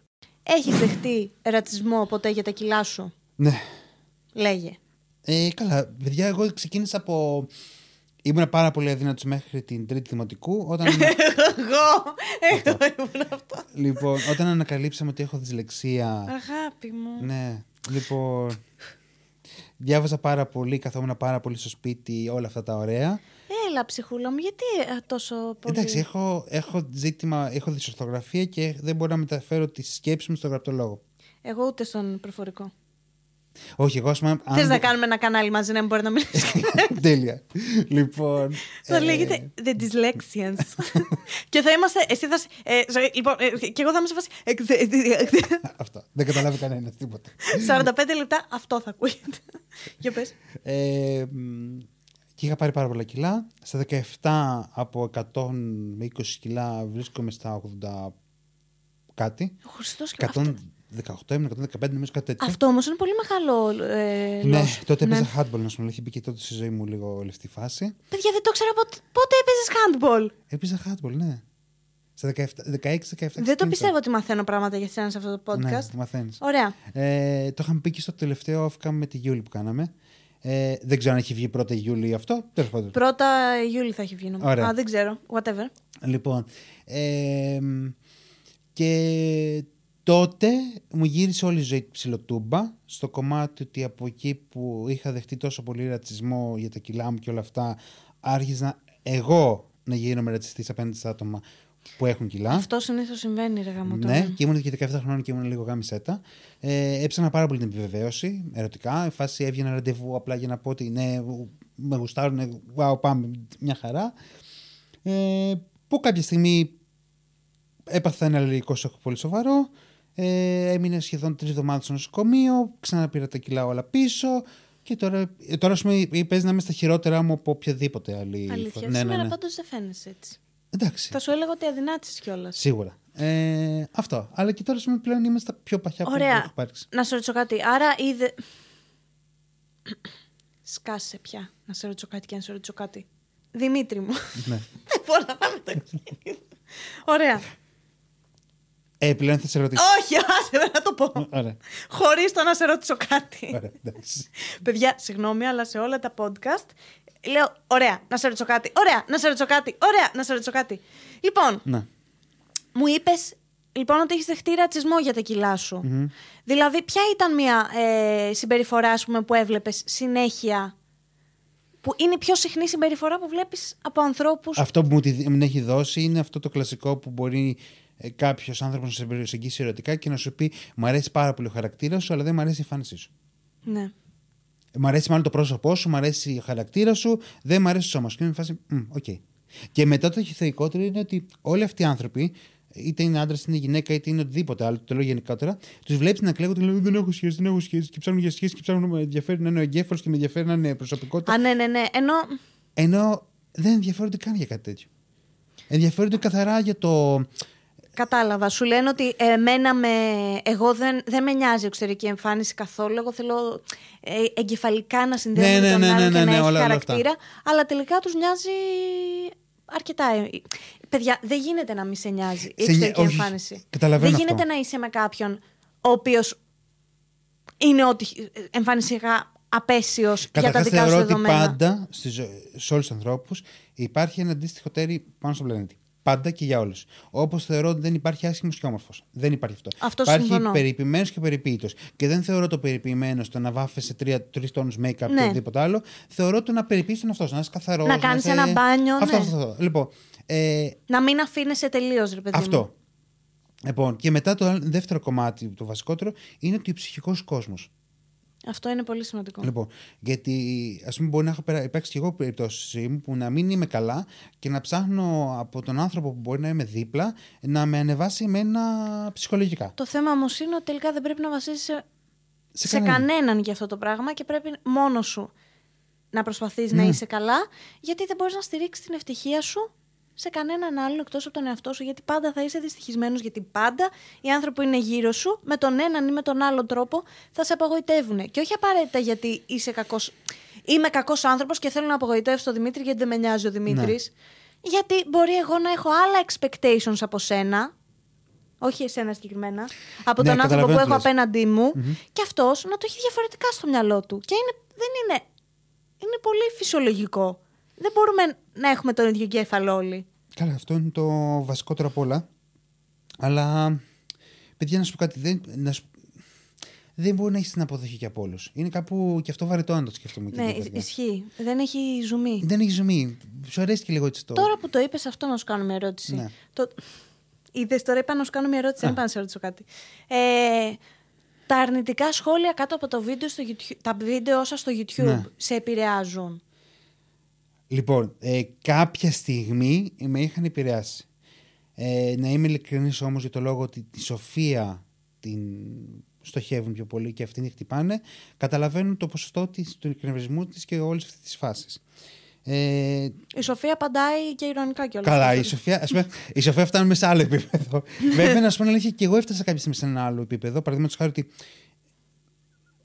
Έχεις δεχτεί ρατσισμό ποτέ για τα κιλά σου, ναι. λέγε. Ε, καλά, παιδιά, εγώ ξεκίνησα από. Ήμουν πάρα πολύ αδύνατος μέχρι την τρίτη δημοτικού. Όταν, Εγώ, εγώ ήμουν αυτό. λοιπόν, όταν ανακαλύψαμε ότι έχω δυσλεξία. Αγάπη μου. Ναι, λοιπόν. Διάβαζα πάρα πολύ, καθόμουν πάρα πολύ στο σπίτι, όλα αυτά τα ωραία. Έλα, ψυχούλα μου, γιατί ε, τόσο πολύ. Εντάξει, έχω, έχω ζήτημα, έχω δυσορθογραφία και δεν μπορώ να μεταφέρω τη σκέψη μου στο γραπτό λόγο. Εγώ ούτε στον προφορικό. Όχι, εγώ ας πούμε. αν Θες να δεν- κάνουμε ένα κανάλι μαζί να μην μπορεί να μιλήσει. Τέλεια. λοιπόν. Θα ε, λέγεται The Dyslexians. και θα είμαστε. Εσύ θα. σε- Ε, sorry, λοιπόν, ε, και εγώ θα είμαι σε φάση. Αυτό. Δεν καταλάβει κανένας τίποτα. 45 λεπτά αυτό θα ακούγεται. Για πες. Ε, μ, και είχα πάρει πάρα πολλά κιλά. Στα 17 από 100 με 20 κιλά βρίσκομαι στα 80 κάτι. Ο Χριστός και αυτό. 118 ήμουν, 115 νομίζω κάτι τέτοιο. Αυτό όμως είναι πολύ μεγάλο. Ε, Ναι, loss. τότε Ναι. έπαιζα handball να σου μιλήσω. Είχε μπει και τότε στη ζωή μου λίγο όλη αυτή η φάση. Παιδιά, δεν το ξέρα πότε, πότε έπαιζες handball. Έπαιζα handball, ναι. Στα 16-17 Δεν το πιστεύω ότι μαθαίνω πράγματα για σένα σε αυτό το podcast. Ναι, μαθαίνεις. Ωραία. Ε, το είχαμε πει και στο τελευταίο off-cam με τη Γιούλη που κάναμε. Ε, δεν ξέρω αν έχει βγει πρώτα η Γιούλη ή αυτό. Τέλος πάντων. Πρώτα η Ιούλη θα έχει βγει. νομίζω. Ωραία. Α, δεν ξέρω. Whatever. Λοιπόν. Ε, και τότε μου γύρισε όλη η ζωή ψιλοτούμπα στο κομμάτι ότι από εκεί που είχα δεχτεί τόσο πολύ ρατσισμό για τα κιλά μου και όλα αυτά άρχιζα εγώ να γίνομαι ρατσιστής απέναντι στα άτομα που έχουν κιλά. Αυτό συνήθως συμβαίνει, ρε γάμο Ναι, και ήμουν και 17 χρόνων και ήμουν λίγο γάμισέτα. Ε, έψανα πάρα πολύ την επιβεβαίωση ερωτικά. Η φάση έβγαινα ραντεβού απλά για να πω ότι ναι, με γουστάρουν, wow, πάμε, μια χαρά. Ε, που κάποια στιγμή έπαθα ένα αλληλικό σοκ πολύ σοβαρό. Ε, έμεινε σχεδόν τρεις εβδομάδες στο νοσοκομείο. Ξαναπήρα τα κιλά όλα πίσω. Και τώρα, ε, τώρα ας πούμε, παίζει να είμαι στα χειρότερα μου από οποιαδήποτε άλλη Αλήθεια. φορά. Ναι, Σήμερα ναι, ναι. πάντως δεν φαίνεσαι έτσι. Εντάξει. Θα σου έλεγα ότι αδυνάτησες κιόλας. Σίγουρα. Ε, αυτό. Αλλά και τώρα ας πούμε, πλέον είμαι στα πιο παχιά που Ωραία. έχω υπάρξει. Να σε ρωτήσω κάτι. Άρα είδε. Σκάσε πια. Να σε ρωτήσω κάτι και να σε ρωτήσω κάτι. Δημήτρη μου. ναι. Δεν μπορώ να μεταξύ. Ωραία. Ε, πλέον θα σε ρωτήσω. Όχι, άσε να το πω. Ωραία. Χωρίς το να σε ρωτήσω κάτι. Ωραία, εντάξει. Παιδιά, συγγνώμη, αλλά σε όλα τα podcast λέω: Ωραία, να σε ρωτήσω κάτι. Ωραία, να σε ρωτήσω κάτι. Ωραία, να σε ρωτήσω κάτι. Λοιπόν, Να. μου είπες λοιπόν ότι έχεις δεχτεί ρατσισμό για τα κιλά σου. Μμμ. Δηλαδή, ποια ήταν μια ε, συμπεριφορά ας πούμε, που έβλεπες συνέχεια. Που είναι η πιο συχνή συμπεριφορά που βλέπεις από ανθρώπους; Αυτό που μου τη- μου έχει δώσει είναι αυτό το κλασικό που μπορεί ε, κάποιος άνθρωπος να σε προσεγγίσει ερωτικά και να σου πει: Μου αρέσει πάρα πολύ ο χαρακτήρας σου, αλλά δεν μου αρέσει η εμφάνισή σου. Ναι. Μ' αρέσει μάλλον το πρόσωπό σου, μ' αρέσει ο χαρακτήρας σου, δεν μ' αρέσει το σώμα σου. Και είναι φάση. «Μμ, Οκ. Και μετά το θεϊκότερο είναι ότι όλοι αυτοί οι άνθρωποι, είτε είναι άντρας, είτε είναι γυναίκα, είτε είναι οτιδήποτε άλλο, το λέω γενικότερα, τους βλέπεις να κλαίγονται και λένε Δεν έχω σχέση, δεν έχω σχέση. Και ψάχνουν για σχέση και ψάχνουν να με ενδιαφέρει να είναι ο εγκέφαλος και με ενδιαφέρει να είναι προσωπικότητα. Α, ναι, ναι, ναι. Ενώ Ενώ δεν ενδιαφέρονται καν για κάτι τέτοιο. Ενδιαφέρονται καθαρά για το. Κατάλαβα. Σου λένε ότι εμένα με... εγώ δεν, δεν με νοιάζει η εξωτερική εμφάνιση καθόλου. Εγώ θέλω ε, εγκεφαλικά να συνδέομαι Ναι, με ναι, τον ναι, άλλον ναι, και ναι, να έχει όλα- όλα αυτά. χαρακτήρα. Αλλά τελικά τους νοιάζει αρκετά. ε, Παιδιά, δεν γίνεται να μην σε νοιάζει η Σε εξωτερική νοι- όχι, εμφάνιση. καταλαβαίνω δεν γίνεται αυτό. να είσαι με κάποιον ο οποίος είναι ότι ε, εμφανισιακά απέσιος για τα Καταρχάς δικά σου θεωρώ ότι δεδομένα. πάντα στη ζω- σε όλους τους ανθρώπους υπάρχει ένα αντίστοιχο τέρι πάνω στον πλανήτη. Πάντα και για όλους. Όπως θεωρώ ότι δεν υπάρχει άσχημος και όμορφος. Δεν υπάρχει αυτό. Αυτό υπάρχει συμφωνώ. περιποιημένος και περιποίητος. Και δεν θεωρώ το περιποιημένο στο να βάφεσαι τρεις τόνους make-up Ναι. ή οτιδήποτε άλλο. Θεωρώ το να περιποιείς τον αυτό, να είσαι καθαρός. Να κάνεις ένα μπάνιο, Αυτό, ναι. αυτό, αυτό. Λοιπόν, ε, Να μην αφήνεσαι τελείως, ρε παιδί μου. αυτό. Λοιπόν, και μετά το άλλο- δεύτερο κομμάτι, το βασικότερο, είναι ότι ο ψυχικός κόσμος. Αυτό είναι πολύ σημαντικό. Λοιπόν, γιατί ας πούμε μπορεί να έχω περα- υπάρξει και εγώ περιπτώσεις μου που να μην είμαι καλά και να ψάχνω από τον άνθρωπο που μπορεί να είμαι δίπλα να με ανεβάσει εμένα ψυχολογικά. Το θέμα όμως είναι ότι τελικά δεν πρέπει να βασίζεσαι Σε σε, κανέναν. κανέναν για αυτό το πράγμα και πρέπει μόνος σου να προσπαθείς να Ναι. είσαι καλά, γιατί δεν μπορείς να στηρίξεις την ευτυχία σου σε κανέναν άλλον εκτός από τον εαυτό σου, γιατί πάντα θα είσαι δυστυχισμένος, γιατί πάντα οι άνθρωποι που είναι γύρω σου, με τον έναν ή με τον άλλον τρόπο, θα σε απογοητεύουν. Και όχι απαραίτητα γιατί είσαι κακός... Είμαι κακός άνθρωπος και θέλω να απογοητεύσω τον Δημήτρη γιατί δεν με νοιάζει ο Δημήτρης. Γιατί μπορεί εγώ να έχω άλλα expectations από σένα, όχι εσένα συγκεκριμένα, από Ναι, τον άνθρωπο που καταλαβαίνω έχω τι λες. απέναντί μου και αυτός να το έχει διαφορετικά στο μυαλό του. Και είναι, δεν είναι. Είναι πολύ φυσιολογικό. Δεν μπορούμε να έχουμε τον ίδιο εγκέφαλο όλοι. Καλά, αυτό είναι το βασικότερο απ' όλα. Αλλά, παιδιά, να σου πω κάτι. Δεν, να σου- δεν μπορεί να έχεις την αποδοχή και από όλους. Είναι κάπου και αυτό βαρετό να το σκεφτούμε. και Ναι, διαφορετικά. ισχύει. Δεν έχει ζουμί. Δεν έχει ζουμί. Σου αρέσει και λίγο έτσι το. Τώρα που το είπες αυτό, να σου κάνω μια ερώτηση. Ναι. Το... Είδες τώρα, είπα να σου κάνω μια ερώτηση, δεν Α. είπα να σε ρωτήσω κάτι. Ε, τα αρνητικά σχόλια κάτω από το βίντεο στο YouTube, τα βίντεο σα στο YouTube Ναι. σε επηρεάζουν. Λοιπόν, ε, κάποια στιγμή με είχαν επηρεάσει. Ε, να είμαι ειλικρινής όμως για το λόγο ότι τη Σοφία την στοχεύουν πιο πολύ και αυτήν τη χτυπάνε, καταλαβαίνουν το ποσοστό της, του εκνευρισμού της και όλες αυτές τις φάσεις. Ε, Η Σοφία απαντάει και ηρωνικά κιόλας. καλά, η Σοφία, ας πούμε, η Σοφία φτάνουμε σε άλλο επίπεδο. Βέβαια, να σου πω την αλήθεια, και εγώ έφτασα κάποια στιγμή σε ένα άλλο επίπεδο. Παραδείγματος χάρη ότι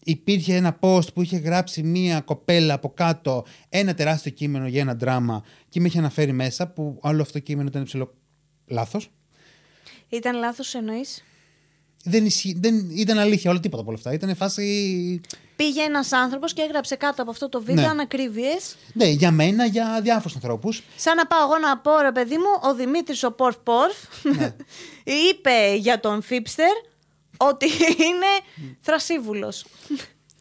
υπήρχε ένα post που είχε γράψει μία κοπέλα από κάτω ένα τεράστιο κείμενο για ένα δράμα και με είχε αναφέρει μέσα που όλο αυτό το κείμενο ήταν ψηλό λάθος. Ήταν λάθος εννοείς; Δεν, ισχύ- δεν ήταν αλήθεια όλο τίποτα από όλα αυτά. Ήταν φάση. Πήγε ένας άνθρωπος και έγραψε κάτω από αυτό το βίντεο Ναι. ανακρίβειες. Ναι, για μένα, για διάφορους ανθρώπους. Σαν να πάω εγώ να πω, ρε παιδί μου, ο Δημήτρης ο Πορφ Πορφ Ναι. είπε για τον Φίπστερ ότι είναι θρασύβουλος.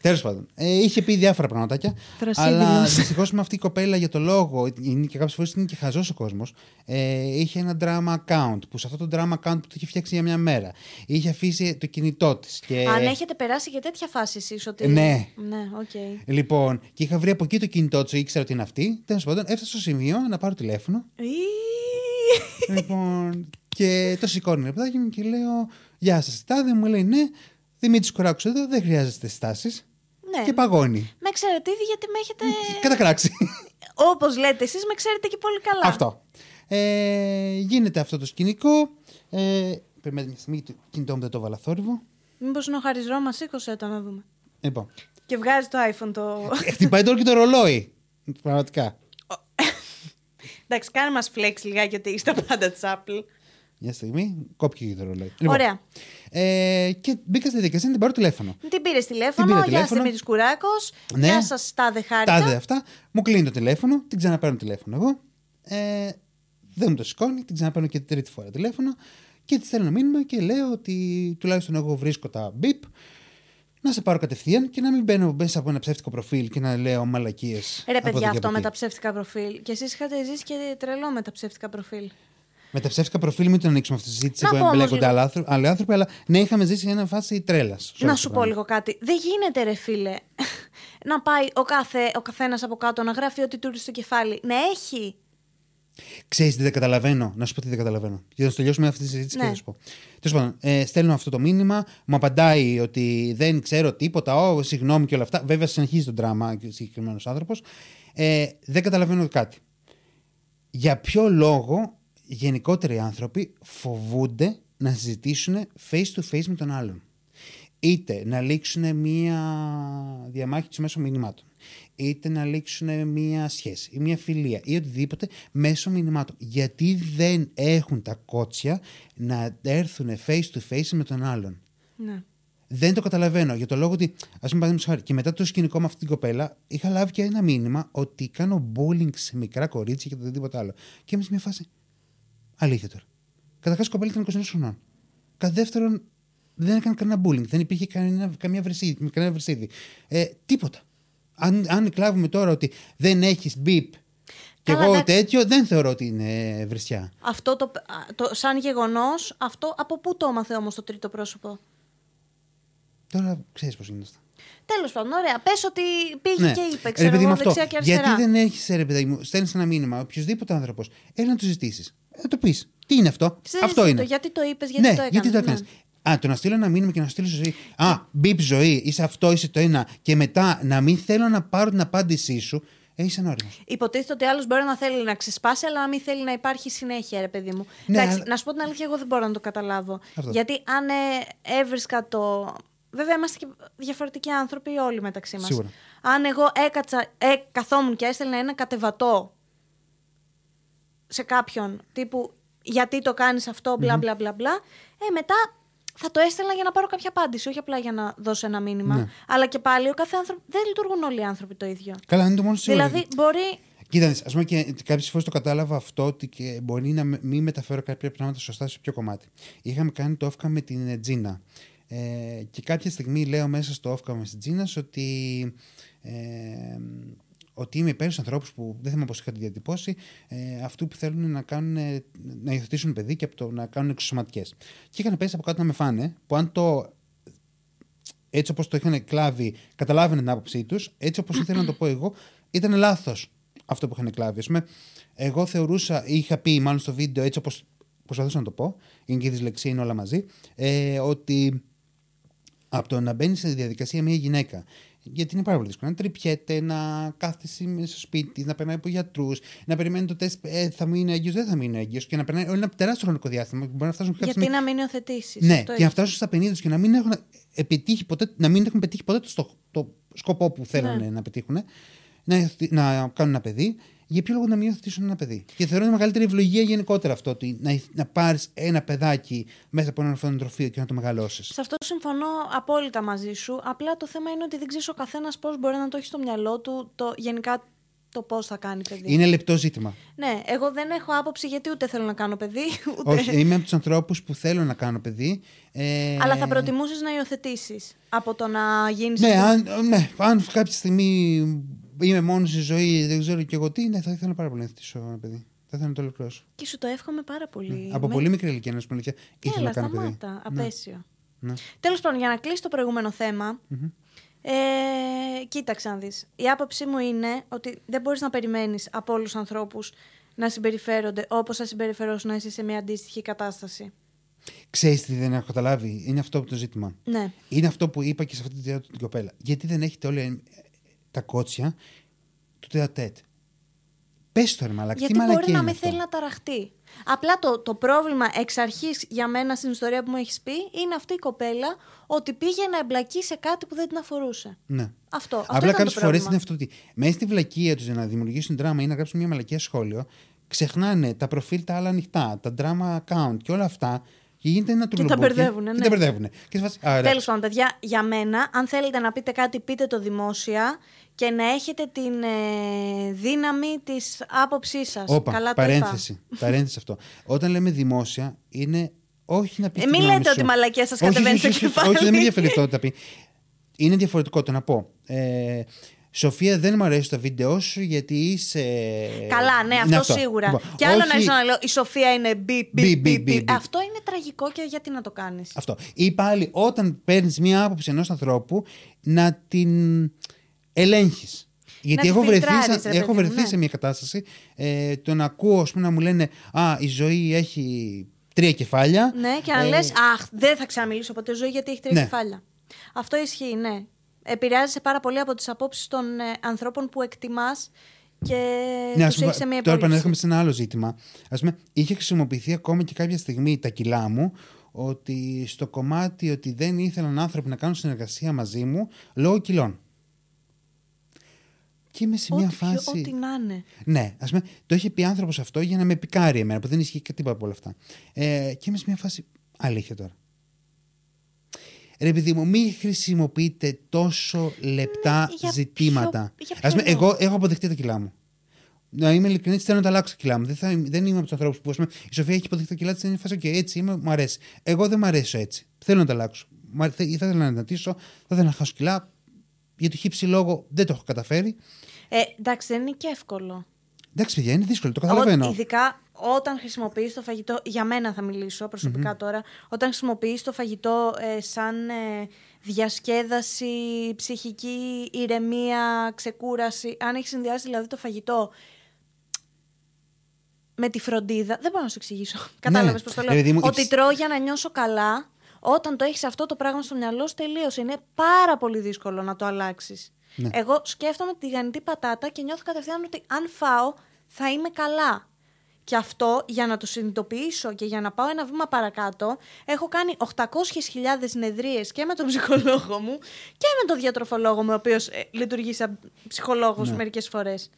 Τέλος πάντων. Ε, είχε πει διάφορα πραγματάκια. Θρασύδειλος. Αλλά δυστυχώς με αυτή η κοπέλα για το λόγο, είναι και κάποιες φορές είναι και χαζός ο κόσμος. Ε, είχε ένα drama account που σε αυτό το drama account που το είχε φτιάξει για μια μέρα. Είχε αφήσει το κινητό της. Και... Αν έχετε περάσει για τέτοια φάση εσείς ότι... Ναι. Ναι, οκ. Λοιπόν, και είχα βρει από εκεί το κινητό της, ήξερα ότι είναι αυτή. Τέλος πάντων, έφτασα στο σημείο να πάρω τηλέφωνο. Ή- λοιπόν, και το σηκώνει ρε παιδάκι μου και λέω: Γεια σας, τάδε. Μου λέει: Ναι, Δημήτρης Κουράκου εδώ, δεν χρειάζεστε στάσεις. Ναι. Και παγώνει. Με ξέρετε ήδη γιατί με έχετε... Κατακράξει. Όπως λέτε εσείς, με ξέρετε και πολύ καλά. Αυτό. Ε, γίνεται αυτό το σκηνικό. Ε, περιμένετε μια στιγμή, το κινητό μου δεν το βάλα θόρυβο. Μήπως είναι ο Χαρις Ρώμα, σήκωσε το να δούμε. Λοιπόν, Και βγάζει το iPhone το... ε, χτυπάει τώρα και το ρολόι. Πραγματικά. Εντάξει, κάνε μας flex λιγάκι ότι είστε τα πάντα της Apple. Μια στιγμή, κόπηκε και το ρολόι. Λοιπόν, Ωραία. Ε, και μπήκα στη διαδικασία να την πάρω τηλέφωνο. Την πήρες τηλέφωνο, Την πήρα γεια σας τηλέφωνο. Δημήτρης Κουράκος, Ναι. γεια σας Τάδε Χάρηκα. Τάδε αυτά, μου κλείνει το τηλέφωνο, την ξαναπαίρνω τηλέφωνο εγώ. Ε, δεν μου το σηκώνει, την ξαναπαίρνω και την τρίτη φορά τηλέφωνο και τη στέλνω μήνυμα και λέω ότι τουλάχιστον εγώ βρίσκω τα μπιπ να σε πάρω κατευθείαν και να μην μπαίνω μέσα από ένα ψεύτικο προφίλ και να λέω μαλακίες. Ρε παιδιά, αυτό με τα ψεύτικα προφίλ. Και εσείς είχατε ζήσει και τρελό με τα ψεύτικα προφίλ. Με τα ψεύτικα προφίλ, μην τον ανοίξουμε αυτή τη συζήτηση Να που πω όμως εμπλέκονται λίγο. άλλοι άνθρωποι, άλλοι άνθρωποι, αλλά ναι, είχαμε ζήσει ένα φάση τρέλας. Να σου πω λίγο κάτι. Δεν γίνεται, ρε φίλε, να πάει ο, κάθε, ο καθένας από κάτω να γράφει ό,τι του ήρθε στο κεφάλι. Να έχει. Ξέρεις τι δεν καταλαβαίνω; Να σου πω τι δεν καταλαβαίνω. Για να σου τελειώσουμε αυτή τη συζήτηση Ναι. και θα σου πω. Τέλος πάντων, ε, στέλνω αυτό το μήνυμα, μου απαντάει ότι δεν ξέρω τίποτα, ω, συγγνώμη και όλα αυτά. Βέβαια, συνεχίζει το δράμα ο συγκεκριμένος άνθρωπος. Ε, δεν καταλαβαίνω κάτι. Για ποιο λόγο γενικότεροι άνθρωποι φοβούνται να συζητήσουν face to face με τον άλλον. Είτε να λήξουν μία διαμάχη τους μέσω μηνυμάτων, είτε να λήξουν μία σχέση ή μία φιλία ή οτιδήποτε μέσω μηνυμάτων. Γιατί δεν έχουν τα κότσια να έρθουν face to face με τον άλλον. Ναι. Δεν το καταλαβαίνω. Για το λόγο ότι, ας πούμε, παραδείγματος χάρη, και μετά το σκηνικό με αυτή την κοπέλα, είχα λάβει και ένα μήνυμα ότι κάνω bullying σε μικρά κορίτσια και οτιδήποτε άλλο. Και είμαι σε μια φάση. Αλήθεια τώρα. Καταρχάς, η κοπέλα ήταν 29 χρονών. Κατά δεύτερον, δεν έκανε κανένα bullying. Δεν υπήρχε κανένα, καμία βρεσίδι, κανένα βρεσίδι. Ε, τίποτα. Αν, αν κλάβουμε τώρα ότι δεν έχεις μπιπ και Καλά, εγώ εντάξει. τέτοιο, δεν θεωρώ ότι είναι βρεσιά. Αυτό το, α, το, σαν γεγονός, αυτό από πού το έμαθε όμως το τρίτο πρόσωπο; Τώρα ξέρεις πώς είναι αυτά. Τέλος πάντων, ωραία. Πες ότι πήγε Ναι. και είπε, Ρε ξέρω παιδί μου, εγώ, αυτό. δεξιά και αριστερά. Γιατί δεν έχεις, ρε παιδί μου, στέλνεις ένα μήνυμα, οποιοδήποτε άνθρωπος, έλα να το ζητήσεις. Να το πεις. Τι είναι αυτό; Ξέρεις αυτό το είναι. γιατί το είπες, γιατί ναι, το έκανες. γιατί το ναι. έκανες. Α, το να στείλω ένα μήνυμα και να στείλω ζωή. Α, μπιπ ζωή, είσαι αυτό, είσαι το ένα. Και μετά να μην θέλω να πάρω την απάντησή σου. Ε, είσαι ανώριμο. Υποτίθεται ότι άλλος μπορεί να θέλει να ξεσπάσει, αλλά να μην θέλει να υπάρχει συνέχεια, ρε παιδί μου. Ναι, Εντάξει, αλλά- να σου πω την αλήθεια, εγώ δεν μπορώ να το καταλάβω. Αυτό. Γιατί αν ε, έβρισκα το. Βέβαια, είμαστε και διαφορετικοί άνθρωποι όλοι μεταξύ μας. Σίγουρα. Αν εγώ έκατσα, ε, καθόμουν και έστελνα ένα κατεβατό σε κάποιον τύπου γιατί το κάνεις αυτό, μπλα μπλα μπλα μπλα, ε, μετά θα το έστελνα για να πάρω κάποια απάντηση, όχι απλά για να δώσω ένα μήνυμα. Ναι. Αλλά και πάλι ο κάθε άνθρωπο. Δεν λειτουργούν όλοι οι άνθρωποι το ίδιο. Καλά, είναι το μόνο σίγουρο. Δηλαδή, μπορεί. Κοίτα, ας πούμε και κάποιες φορές το κατάλαβα αυτό ότι και μπορεί να μ- μην μεταφέρω κάποια πράγματα σωστά σε ποιο κομμάτι. Είχαμε κάνει το όφκα με την ε, Τζίνα. Ε, και κάποια στιγμή λέω μέσα στο όφκα με την Τζίνα ότι. Ε, ότι είμαι υπέρ στους ανθρώπους που δεν θυμάμαι πώ είχα τη διατυπώσει, ε, αυτού που θέλουν να, κάνουν, ε, να υιοθετήσουν παιδί και από το να κάνουν εξωσωματικές. Και είχαν πέσει από κάτω να με φάνε, που αν το έτσι όπως το είχαν κλάβει, καταλάβαινε την άποψή τους, έτσι όπως ήθελα να το πω εγώ, ήταν λάθος αυτό που είχαν κλάβει. Ας πούμε, εγώ θεωρούσα, είχα πει μάλλον στο βίντεο, έτσι όπως προσπαθούσα να το πω, είναι και η δυσλεξία, είναι όλα μαζί, ε, ότι από το να μπαίνεις σε διαδικασία μια γυναίκα. Γιατί είναι πάρα πολύ δύσκολο. Να τρυπιέται, να κάθεσαι μέσα στο σπίτι τη, να περνάει από γιατρούς, να περιμένει το τεστ, ε, θα μείνει έγκυο, δεν θα μείνει έγκυο και να περνάει όλο ένα τεράστιο χρονικό διάστημα. Μπορεί να φτάσουν κάποια Γιατί στιγμή- να μην υιοθετήσεις. ναι, και να φτάσουν στα 50 τους και να μην έχουν, επιτύχει ποτέ, να μην έχουν πετύχει ποτέ το, στόχο- το σκοπό που θέλουν Ναι. να πετύχουν, να, υιοθετη- να κάνουν ένα παιδί. Για ποιο λόγο να μην υιοθετήσουν ένα παιδί; Και θεωρώ είναι μεγαλύτερη ευλογία γενικότερα αυτό. Ότι να, να πάρεις ένα παιδάκι μέσα από ένα ορφανοτροφείο και να το μεγαλώσεις. Σε αυτό συμφωνώ απόλυτα μαζί σου. Απλά το θέμα είναι ότι δεν ξέρεις ο καθένας πώς μπορεί να το έχει στο μυαλό του το, γενικά το πώς θα κάνει παιδί. Είναι λεπτό ζήτημα. Ναι, εγώ δεν έχω άποψη γιατί ούτε θέλω να κάνω παιδί, ούτε. Όχι, είμαι από τους ανθρώπους που θέλω να κάνω παιδί. Ε, Αλλά θα προτιμούσες να υιοθετήσεις από το να γίνεις. Ναι, αν, ναι, αν κάποια στιγμή είμαι μόνος στη ζωή, δεν ξέρω και εγώ τι, ναι, θα ήθελα πάρα πολύ να υιοθετήσω ένα παιδί. Θα ήθελα να το ολοκληρώσω. Και σου το εύχομαι πάρα πολύ. Ναι, Από Με- πολύ μικρή ηλικία, να σου πω αλήθεια, ήθελα Έλα, να κάνω παιδί. σταμάτα. Ναι. Απέσιο. Ναι. Τέλος πάντων, για να κλείσει το προηγούμενο θέμα, ε, κοίταξε να δεις. Η άποψή μου είναι ότι δεν μπορείς να περιμένεις από όλους τους ανθρώπους να συμπεριφέρονται όπως θα συμπεριφερόσουν να είσαι σε μια αντίστοιχη κατάσταση. Ξέρεις τι δεν έχω καταλάβει; Είναι αυτό το ζήτημα. Ναι. Είναι αυτό που είπα και σε αυτή τη διάρκεια την κοπέλα. Γιατί δεν έχετε όλα ε, τα κότσια του τεατέτ. Πες το ρε μαλάκα. Γιατί τι μπορεί μαλακία να είναι μην αυτό; θέλει να ταραχτεί. Απλά το, το πρόβλημα εξ αρχής για μένα στην ιστορία που μου έχεις πει είναι αυτή η κοπέλα ότι πήγε να εμπλακεί σε κάτι που δεν την αφορούσε. Ναι. Αυτό. αυτό Απλά ήταν το κάποιες φορές πρόβλημα. είναι αυτό ότι μέσα στη βλακεία τους για να δημιουργήσουν δράμα ή να γράψουν μια μαλακία σχόλιο, ξεχνάνε τα προφίλ τα άλλα ανοιχτά, τα drama account και όλα αυτά. Και γίνεται ένα τα τουρλουμπούκι μπερδεύουνε, Και ναι. τα μπερδεύουνε. Και σε φάση, «Α, εντάξει». Τέλο πάντων, παιδιά, για μένα, αν θέλετε να πείτε κάτι, πείτε το δημόσια και να έχετε την ε, δύναμη τη άποψή σα. Όπα, Καλά παρένθεση. παρένθεση αυτό. Όταν λέμε δημόσια, είναι όχι να πει. Ε, μην λέτε ότι η μαλακία σας κατεβαίνει στο κεφάλι. Όχι, δεν με ενδιαφέρει αυτό να πει. Είναι διαφορετικό το να πω. Ε, Σοφία, δεν μου αρέσει το βίντεο σου γιατί είσαι. το είπα. Καλά, ναι, Είναι αυτό, σίγουρα. Λοιπόν, και άλλο όχι- να αρχίσω να λέω η Σοφία είναι μπιπ, Μπιπ, μπιπ, μπιπ, μπιπ. μπιπ. Αυτό είναι τραγικό και γιατί να το κάνεις. Αυτό. Ή πάλι όταν παίρνεις μία άποψη ενός ανθρώπου να την ελέγχεις. Γιατί τη έχω βρεθεί, φιλτράρεις, σε- ρε έχω παιδί μου, βρεθεί ναι. σε μια κατάσταση ε, το να ακούω ας πούμε, να μου λένε Α, η ζωή έχει τρία κεφάλια. Ναι, και να Ε, λες, Αχ, δεν θα ξαναμιλήσω ποτέ ζωή γιατί έχει τρία Ναι. κεφάλια. Αυτό ισχύει, ναι. Επηρεάζεσαι πάρα πολύ από τις απόψεις των ε, ανθρώπων που εκτιμάς και Ναι, ας του πούμε, έχεις σε μια τώρα υπόλοιψη. επανέρχομαι σε ένα άλλο ζήτημα. Ας πούμε, είχε χρησιμοποιηθεί ακόμα και κάποια στιγμή τα κιλά μου ότι στο κομμάτι ότι δεν ήθελαν άνθρωποι να κάνουν συνεργασία μαζί μου λόγω κιλών. Και είμαι σε μια Ό,τι, πιο- φάση. ό,τι να είναι. Ναι, ας πούμε, το είχε πει άνθρωπος αυτό για να με πικάρει εμένα, που δεν ισχύει και τίποτα από όλα αυτά. Ε, και είμαι σε μια φάση. Αλήθεια τώρα. Ρε παιδί μου, μην χρησιμοποιείτε τόσο λεπτά Ναι, για ζητήματα. ποιο- για Ας πούμε, ποιο λόγο; εγώ έχω αποδεχτεί τα κιλά μου. Να είμαι ειλικρινής, θέλω να τα αλλάξω τα κιλά μου. Δεν, θα, δεν είμαι από τους ανθρώπους που. Ας πούμε, η Σοφία έχει αποδεχτεί τα κιλά της, είναι φάση, okay, έτσι είμαι, μου αρέσει. Εγώ δεν μου αρέσω έτσι. Θέλω να τα αλλάξω. Μου αρέ- Θα ήθελα να δυνατήσω, θα ήθελα να χάσω κιλά. Για το χύψη λόγο δεν το έχω καταφέρει. Ε, εντάξει, δεν είναι και εύκολο. Εντάξει, παιδιά, είναι δύσκολο, το Ό, καταλαβαίνω. ειδικά όταν χρησιμοποιείς το φαγητό, για μένα θα μιλήσω προσωπικά τώρα, όταν χρησιμοποιείς το φαγητό ε, σαν ε, διασκέδαση, ψυχική ηρεμία, ξεκούραση, αν έχεις συνδυάσει δηλαδή το φαγητό με τη φροντίδα, δεν μπορώ να σου εξηγήσω. Κατάλαβες πώς το λέω. ρε παιδί μου, η Ότι ψ- τρώω για να νιώσω καλά, όταν το έχεις αυτό το πράγμα στο μυαλό σου τελείωσε. Είναι πάρα πολύ δύσκολο να το αλλάξεις. Ναι. Εγώ σκέφτομαι τη τηγανιτή πατάτα και νιώθω κατευθείαν ότι αν φάω θα είμαι καλά. Και αυτό για να το συνειδητοποιήσω και για να πάω ένα βήμα παρακάτω, έχω κάνει 800.000 συνεδρίες και με τον ψυχολόγο μου και με τον διατροφολόγο μου, ο οποίος ε, λειτουργεί σαν ψυχολόγος Ναι. μερικές φορές.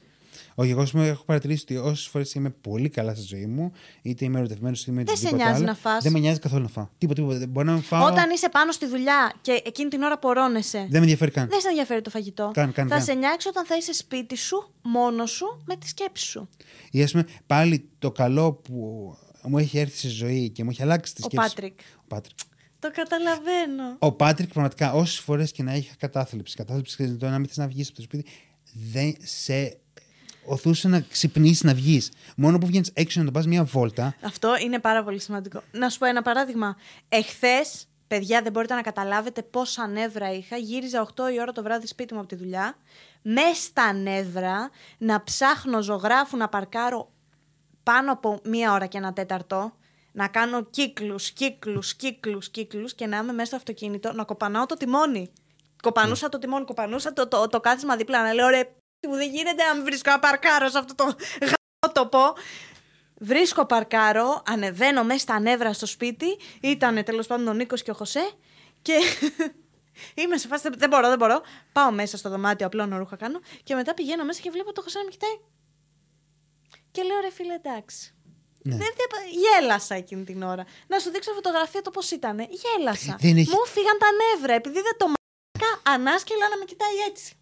Όχι, εγώ ας πούμε, έχω παρατηρήσει ότι όσες φορές είμαι πολύ καλά στη ζωή μου, είτε είμαι ερωτευμένος είτε είμαι Δεν σε οτιδήποτε νοιάζει άλλο, να φας. Δεν με νοιάζει καθόλου να φάω. Τίποτα, τίποτα. Μπορεί να φάω. Όταν είσαι πάνω στη δουλειά και εκείνη την ώρα πορώνεσαι, Δεν με ενδιαφέρει καν. δεν σε ενδιαφέρει το φαγητό. Καν, καν, θα καν. σε νιάξει όταν θα είσαι σπίτι σου, μόνος σου, με τη σκέψη σου. Ή ας πούμε, πάλι το καλό που μου έχει έρθει στη ζωή και μου έχει αλλάξει τη Ο σκέψη. Πάτρικ. Ο Πάτρικ. Το καταλαβαίνω. Ο Πάτρικ, πραγματικά, όσες φορές και να είχα κατάθλιψη, κατάθλιψη ξέρεις, το να μην θες να βγεις από το σπίτι, δεν σε οθούσες να ξυπνήσεις να βγεις. Μόνο που βγαίνεις έξω να το πας μια βόλτα. Αυτό είναι πάρα πολύ σημαντικό. Να σου πω ένα παράδειγμα. Εχθές, παιδιά, δεν μπορείτε να καταλάβετε πόσα νεύρα είχα. Γύριζα 8 η ώρα το βράδυ σπίτι μου από τη δουλειά. Μες στα νεύρα να ψάχνω ζωγράφου να παρκάρω πάνω από μία ώρα και ένα τέταρτο. Να κάνω κύκλους, κύκλους, κύκλους, κύκλους και να είμαι μέσα στο αυτοκίνητο να κοπανάω το τιμόνι. Κοπανούσα το τιμόνι, κοπανούσα το, το, το κάθισμα δίπλα να λέω ρε π***, μου δεν γίνεται να μην βρίσκω να παρκάρω σε αυτό το γαμότοπο. Βρίσκω παρκάρω, ανεβαίνω μέσα στα νεύρα στο σπίτι. Ήταν τέλος πάντων ο Νίκος και ο Χωσέ. Και είμαι σε φάση. Δεν μπορώ, δεν μπορώ. Πάω μέσα στο δωμάτιο, απλώνω ρούχα κάνω. Και μετά πηγαίνω μέσα και βλέπω το Χωσέ να με κοιτάει. Και λέω ρε φίλε, εντάξει. Ναι. Δεν, δεν, γέλασα εκείνη την ώρα. Να σου δείξω φωτογραφία το πώς ήταν. Γέλασα. Δεν έχει- Μου φύγαν τα νεύρα επειδή δεν το μ***κα ανάσκελα να με κοιτάει έτσι.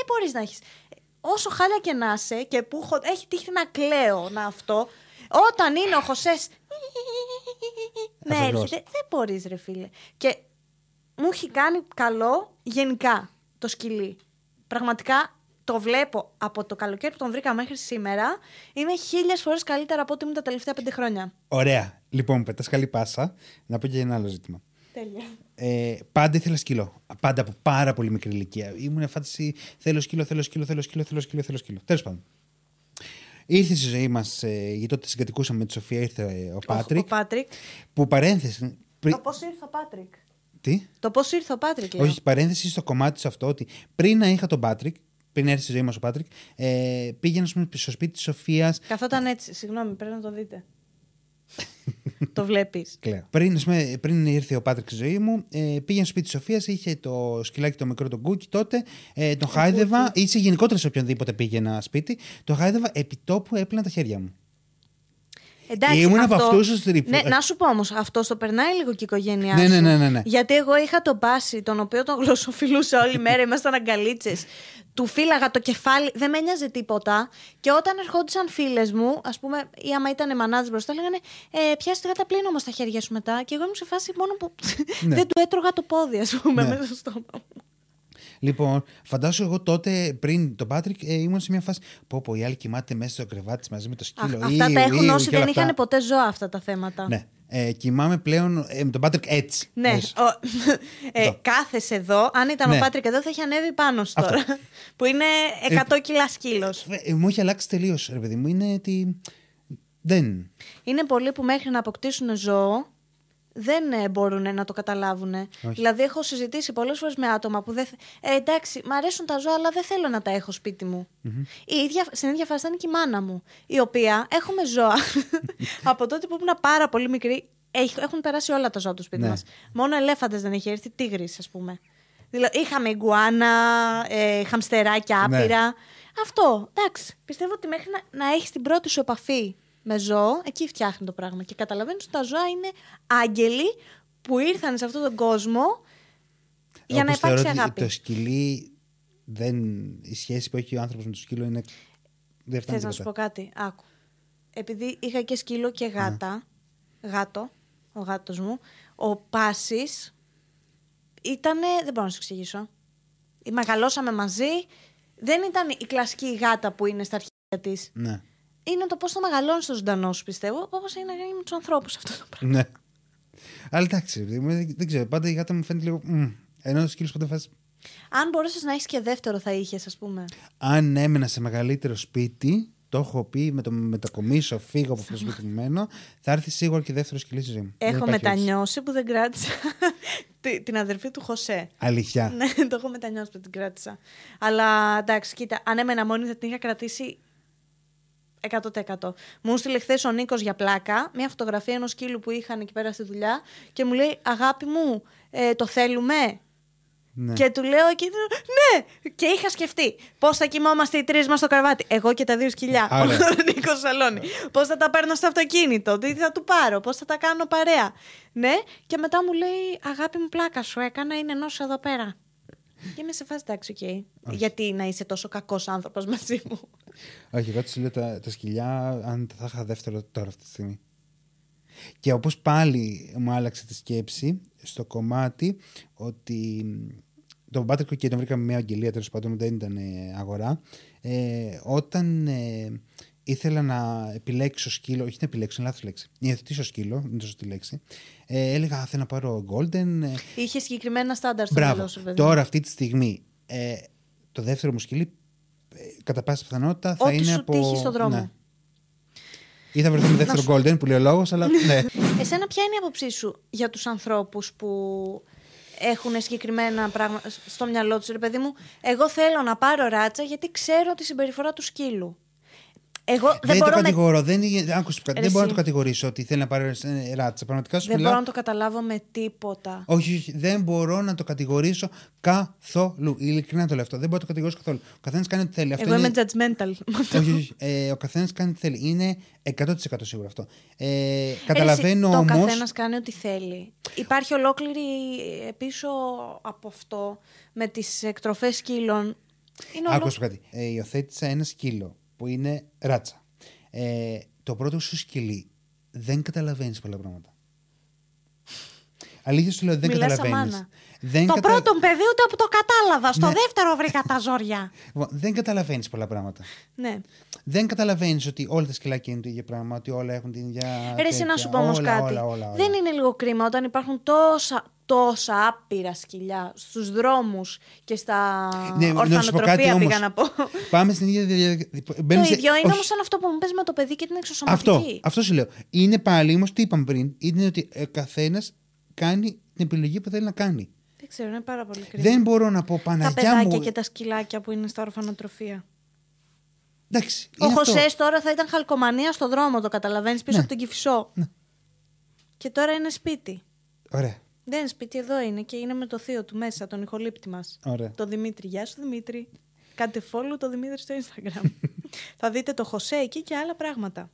Ναι. Δεν μπορείς να έχεις. Όσο χάλια και να είσαι και που έχω, έχει τύχει να κλαίω να αυτό, όταν είναι ο Χωσέ. Ναι, Αφελώς. έρχεται. Δεν μπορείς, ρε φίλε. Και μου έχει κάνει καλό γενικά το σκυλί. Πραγματικά το βλέπω από το καλοκαίρι που τον βρήκα μέχρι σήμερα. Είναι χίλιες φορές καλύτερα από ό,τι ήμουν τα τελευταία πέντε χρόνια. Ωραία. Λοιπόν, πετάς καλή πάσα. Να πω και ένα άλλο ζήτημα. Τέλεια. Ε, πάντα ήθελα σκύλο. Πάντα από πάρα πολύ μικρή ηλικία. Ήμουν φάση θέλω σκύλο, θέλω σκύλο, θέλω σκύλο, θέλω σκύλο, θέλω σκύλο. Τέλος πάντων. Ήρθε στη ζωή μας, ε, γιατί τότε συγκατοικούσαμε με τη Σοφία, ήρθε ε, ο Πάτρικ. Ο Πάτρικ. Που παρένθεση. πρι- Το πώς ήρθε ο Πάτρικ; Τι; Το πώς ήρθε ο Πάτρικ, λέω. Όχι, παρένθεση στο κομμάτι σε αυτό ότι πριν να είχα τον Πάτρικ, πριν έρθει στη ζωή μας ο Πάτρικ, ε, πήγαινα ας πούμε, στο σπίτι της Σοφίας. Καθόταν έτσι. Συγγνώμη, πρέπει να το δείτε. το βλέπεις. Κλαίω. Πριν, ας πούμε, πριν ήρθε ο Πάτρικ στη ζωή μου, ε, πήγαινε στο σπίτι της Σοφίας, είχε το σκυλάκι το μικρό τον Κούκι τότε. Ε, τον χάιδευα, ή σε γενικότερα σε οποιονδήποτε πήγαινα σπίτι, τον χάιδευα επί τόπου έπλαινα τα χέρια μου. Εντάξει, Ήμουν από αυτό- αυτούς τους τρίπους. Ναι, να σου πω όμως, αυτό το περνάει λίγο και η οικογένειά Ναι, σου. ναι, ναι, ναι, ναι. Γιατί εγώ είχα τον Πάση, τον οποίο τον γλωσσοφιλούσα όλη μέρα, ήμασταν αγκαλίτσες. Του φύλαγα το κεφάλι, δεν με ένοιαζε τίποτα. Και όταν ερχόντουσαν φίλες μου, ας πούμε, ή άμα ήταν μανάδες μπροστά, λέγανε ε, Πιάστε τα πλύνω όμως τα χέρια σου μετά. Και εγώ ήμουν σε φάση μόνο που Ναι. δεν του έτρωγα το πόδι, ας πούμε, Ναι. μέσα στο στόμα μου. Λοιπόν, φαντάσου εγώ τότε πριν τον Πάτρικ ε, ήμουν σε μια φάση. Πω, πω, η άλλη κοιμάται μέσα στο κρεβάτι της μαζί με το σκύλο. Α, αυτά Ew, τα έχουν ew όσοι και όλα δεν είχαν αυτά. ποτέ ζώα αυτά τα θέματα. Ναι. Ε, κοιμάμαι πλέον ε, με τον Πάτρικ έτσι. Ναι, Μέσα. ο, ε, Αυτό. κάθεσαι εδώ. Αν ήταν Ναι. ο Πάτρικ εδώ, θα είχε ανέβει πάνω σου Αυτό. τώρα. που είναι 100 κιλά σκύλος. Ε, μου έχει αλλάξει τελείως, ρε παιδί μου. Είναι ότι. Δεν. Είναι πολλοί που μέχρι να αποκτήσουν ζώο δεν ε, μπορούν να το καταλάβουν. Όχι. Δηλαδή, έχω συζητήσει πολλές φορές με άτομα που δεν. θε- Ε, εντάξει, μ' αρέσουν τα ζώα, αλλά δεν θέλω να τα έχω σπίτι μου. Η ίδια, στην ίδια φάση ήταν και η μάνα μου, η οποία έχουμε ζώα. από τότε που ήμουν πάρα πολύ μικρή, έχ- έχουν περάσει όλα τα ζώα του σπίτι Ναι. μας. Μόνο ελέφαντες δεν έχει έρθει, τίγρης, ας πούμε. Δηλαδή, είχαμε iguana, ε, χαμστεράκια Ναι. άπειρα. Αυτό, εντάξει. Πιστεύω ότι μέχρι να, να έχεις την πρώτη σου επαφή με ζώο, εκεί φτιάχνει το πράγμα. Και καταλαβαίνεις ότι τα ζώα είναι άγγελοι που ήρθαν σε αυτόν τον κόσμο για να Όπως θεωρώ υπάρξει ότι αγάπη. Το σκυλί. Δεν, η σχέση που έχει ο άνθρωπος με το σκύλο είναι. Δεν φτάνει Θες να σου πω τίποτα. κάτι; Άκου. Επειδή είχα και σκύλο και γάτα. Γάτο. Ο γάτος μου. Ο Πάσης ήτανε... Δεν μπορώ να σου εξηγήσω. Μεγαλώσαμε μαζί. Δεν ήταν η κλασική γάτα που είναι στα αρχαία της. Ναι. Είναι το πώς το μεγαλώνεις το ζωντανό σου, πιστεύω. Όπως είναι να γίνει με τους ανθρώπους αυτό το πράγμα. ναι. Αλλά εντάξει, ρε παιδί μου, δεν, δεν ξέρω. Πάντα η γάτα μου φαίνεται λίγο. μμ. Ενώ ο σκύλος πάντα φάση. Αν μπορούσες να έχεις και δεύτερο, θα είχες, ας πούμε. Αν έμενα σε μεγαλύτερο σπίτι, το έχω πει με το μετακομίσω, φύγω από αυτό το σπίτι μου μένω, θα έρθει σίγουρα και δεύτερο σκυλί στη ζωή μου. Δεν Έχω υπάρχει ερώτηση. μετανιώσει που δεν κράτησα τη- την αδερφή του Χωσέ. Αλήθεια. Ναι, το έχω μετανιώσει που την κράτησα. Αλλά εντάξει, κοίτα, αν έμενα μόνη θα την είχα κρατήσει 100%. Μου στείλε χθες ο Νίκος για πλάκα μια φωτογραφία ενός σκύλου που είχαν εκεί πέρα στη δουλειά και μου λέει Αγάπη μου, ε, το θέλουμε; Ναι. Και του λέω εκεί, ναι! Και είχα σκεφτεί πώς θα κοιμόμαστε οι τρεις μας στο κρεβάτι; Εγώ και τα δύο σκυλιά. Ο Ωραία. Νίκος Σαλόνι. Πώς θα τα παίρνω στο αυτοκίνητο, τι θα του πάρω, πώς θα τα κάνω παρέα; Ναι, και μετά μου λέει Αγάπη μου, πλάκα σου έκανα, είναι ενός εδώ πέρα. Και είμαι σε φάση εντάξει, οκ. Γιατί να είσαι τόσο κακός άνθρωπος μαζί μου. Όχι, εγώ τους λέω τα, τα σκυλιά, αν θα είχα δεύτερο τώρα αυτή τη στιγμή. Και όπως πάλι μου άλλαξε τη σκέψη στο κομμάτι ότι τον Πάτρικο και τον βρήκαμε μια αγγελία τέλος πάντων δεν ήταν ε, αγορά ε, όταν ε, ήθελα να επιλέξω σκύλο όχι να επιλέξω, είναι λάθος λέξη να υιοθετήσω σκύλο, είναι το σωστή λέξη ε, έλεγα «Α, θέλω να πάρω golden ε, Είχε συγκεκριμένα στάνταρ στο Μπράβο. μυαλό σου, παιδί. Τώρα, αυτή τη στιγμή, ε, το δεύτερο μου σκυλί, ε, κατά πάσα πιθανότητα, θα Ό,τι είναι σου από. τύχει στον δρόμο. Ναι. Ή θα βρεθούμε δεύτερο Golden που λέει ο λόγος, αλλά ναι. Εσένα, ποια είναι η άποψή σου για τους ανθρώπους που έχουν συγκεκριμένα πράγματα στο μυαλό τους, ρε παιδί μου; Εγώ θέλω να πάρω ράτσα γιατί ξέρω τη συμπεριφορά του σκύλου. Εγώ δεν, Δεν, το μπορώ, να... κατηγορώ. Δεν, είναι- άκουσε κάτι, Ρε δεν μπορώ να εσύ. το κατηγορήσω ότι θέλει να πάρει ε, ράτσα. Πραγματικά σου δεν μιλάω. μπορώ να το καταλάβω με τίποτα. Όχι, όχι, δεν μπορώ να το κατηγορήσω καθόλου. Ειλικρινά το λέω αυτό. Δεν μπορώ να το κατηγορήσω καθόλου. Ο καθένας κάνει ό,τι θέλει. Αυτό Εγώ είναι... είμαι judgmental. όχι, όχι. Ε, ο καθένας κάνει ό,τι θέλει. Είναι 100% σίγουρο αυτό. Ε, καταλαβαίνω Ρε εσύ, Το όμω. καθένας κάνει ό,τι θέλει. Υπάρχει ολόκληρη ε, πίσω από αυτό με τις εκτροφές σκύλων. Είναι ολό... Άκουσα κάτι. Ε, υιοθέτησα ένα σκύλο που είναι ράτσα. Ε, το πρώτο σου σκυλί δεν καταλαβαίνεις πολλά πράγματα. Αλήθεια σου λέω, δεν Μιλάς σαν καταλαβαίνεις. μάνα. Δεν, Το κατα- πρώτο παιδί ούτε που το κατάλαβα. Στο Ναι. δεύτερο βρήκα τα ζόρια. Λοιπόν, δεν καταλαβαίνεις πολλά πράγματα. ναι. Δεν καταλαβαίνεις ότι όλα τα σκυλάκια είναι το ίδιο πράγμα, ότι όλα έχουν την ίδια. Ρε, εσύ να τέτοια. σου πω όμως Όλα, κάτι. Όλα, όλα, όλα. Δεν είναι λίγο κρίμα όταν υπάρχουν τόσα, τόσα άπειρα σκυλιά στους δρόμους και στα Ναι, να σου πω ορφανοτροφία κάτι όμως. πήγα να πω. Πάμε στην ίδια διαδικασία. Το ίδιο είναι όμως σαν αυτό που μου πες με το παιδί και την εξωσωματική. Αυτό, αυτό σου λέω. Είναι πάλι όμως τι είπαμε πριν. Είναι ότι ο καθένας κάνει την επιλογή που θέλει να κάνει. Δεν ξέρω, είναι πάρα πολύ κρίμα. Δεν μπορώ να πω τα Παναγιά παιδάκια μου. και τα σκυλάκια που είναι στα ορφανοτροφία. Εντάξει. Ο είναι αυτό. Χωσέ τώρα θα ήταν χαλκομανία στο δρόμο, το καταλαβαίνεις πίσω Ναι. από τον Κυφισό. Και τώρα είναι σπίτι. Ωραία. Δεν είναι σπίτι, εδώ είναι και είναι με το θείο του μέσα, τον ηχολήπτη μας. Ωραία. Το Δημήτρη. Γεια σου, Δημήτρη. Κάντε follow το Δημήτρη στο Instagram. θα δείτε το Χωσέ εκεί και άλλα πράγματα.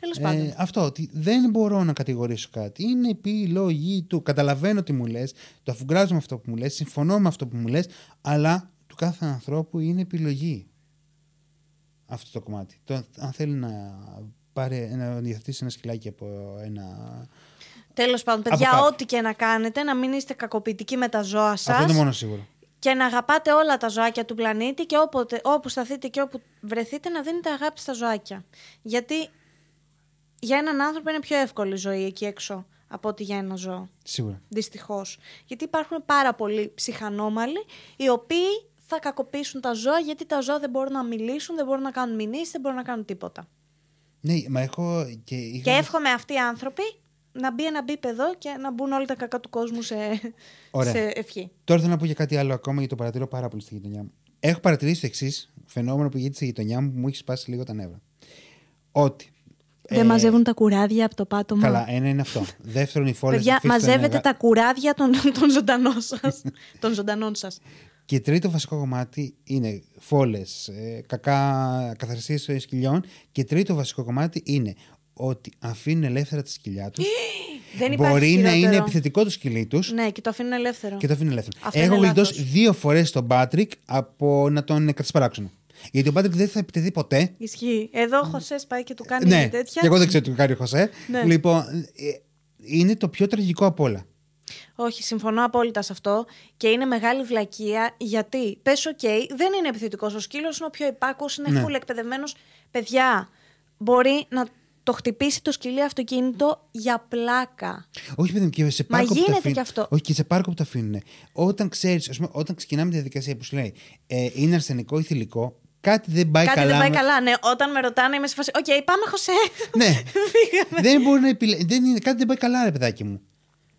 Τέλος πάντων. Ε, αυτό, ότι δεν μπορώ να κατηγορήσω κάτι. Είναι επιλογή του. Καταλαβαίνω τι μου λες, το αφουγκράζω με αυτό που μου λες, συμφωνώ με αυτό που μου λες, αλλά του κάθε ανθρώπου είναι επιλογή. Αυτό το κομμάτι. Το, αν θέλει να πάρει, να διαθέσει ένα σκυλάκι από ένα. Τέλος πάντων, από παιδιά, κάπου. ό,τι και να κάνετε, να μην είστε κακοποιητικοί με τα ζώα σα. Αυτό είναι το μόνο σίγουρο. και να αγαπάτε όλα τα ζωάκια του πλανήτη και όποτε, όπου σταθείτε και όπου βρεθείτε να δίνετε αγάπη στα ζωάκια. Γιατί για έναν άνθρωπο είναι πιο εύκολη η ζωή εκεί έξω από ότι για ένα ζώο. Σίγουρα. Δυστυχώς. Γιατί υπάρχουν πάρα πολλοί ψυχανόμαλοι οι οποίοι θα κακοποιήσουν τα ζώα γιατί τα ζώα δεν μπορούν να μιλήσουν, δεν μπορούν να κάνουν μηνύσεις, δεν μπορούν να κάνουν τίποτα. Ναι, μα έχω και. είχα- Και εύχομαι αυτοί οι άνθρωποι να μπει ένα μπίπεδο και να μπουν όλα τα κακά του κόσμου σε, Ωραία. σε ευχή. Τώρα θέλω να πω για κάτι άλλο ακόμα γιατί το παρατηρώ πάρα πολύ στη γειτονιά μου. Έχω παρατηρήσει το εξής φαινόμενο που γίνεται στη γειτονιά μου που μου έχει σπάσει λίγο τα νεύρα. Ότι. Δεν ε, μαζεύουν τα κουράδια από το πάτωμα. Καλά, ένα είναι αυτό. Δεύτερον, οι φόλες. Παιδιά, μαζεύετε τα κουράδια των, των ζωντανών σας. των ζωντανών σας. Και τρίτο βασικό κομμάτι είναι φόλες, κακά καθαριστήρε σκυλιών. Και τρίτο βασικό κομμάτι είναι ότι αφήνουν ελεύθερα τα σκυλιά τους. Δεν υπάρχει Μπορεί να χειρότερο. είναι επιθετικό το σκυλί τους Ναι, και το αφήνουν ελεύθερο. και το αφήνουν ελεύθερο. Αυτό Έχω είναι γλιτώσει λάθος. δύο φορές τον Πάτρικ από να τον κατασπαράξουν. Γιατί ο Πάτρικ δεν θα επιτεθεί ποτέ. Ισχύει. Εδώ ο Χωσέ πάει και του κάνει ναι, τέτοια. και εγώ δεν ξέρω τι κάνει ο Χωσέ. Ναι. Λοιπόν, ε, είναι το πιο τραγικό απ' όλα. Όχι, συμφωνώ απόλυτα σε αυτό και είναι μεγάλη βλακεία γιατί πες, οκ, δεν είναι επιθετικός. Ο σκύλος είναι ο πιο υπάκουο, είναι Ναι. φουλ εκπαιδευμένος. Παιδιά, μπορεί να το χτυπήσει το σκυλί αυτοκίνητο για πλάκα. Όχι, παιδί μου, και σε Μα πάρκο που τα γίνεται αφήνουν. κι αυτό. Όχι, και σε πάρκο που τα αφήνουν. Όταν ξέρεις, όταν ξεκινάμε τη διαδικασία που σου λέει ε, είναι αρσενικό ή θηλυκό, κάτι δεν πάει Κάτι καλά. δεν πάει με- καλά, ναι. Όταν με ρωτάνε, είμαι σε φάση. Οκ, πάμε, Χωσέ. Ναι. Φύγαμε. δεν μπορεί να επιλέ... δεν είναι... Κάτι δεν πάει καλά, ρε παιδάκι μου.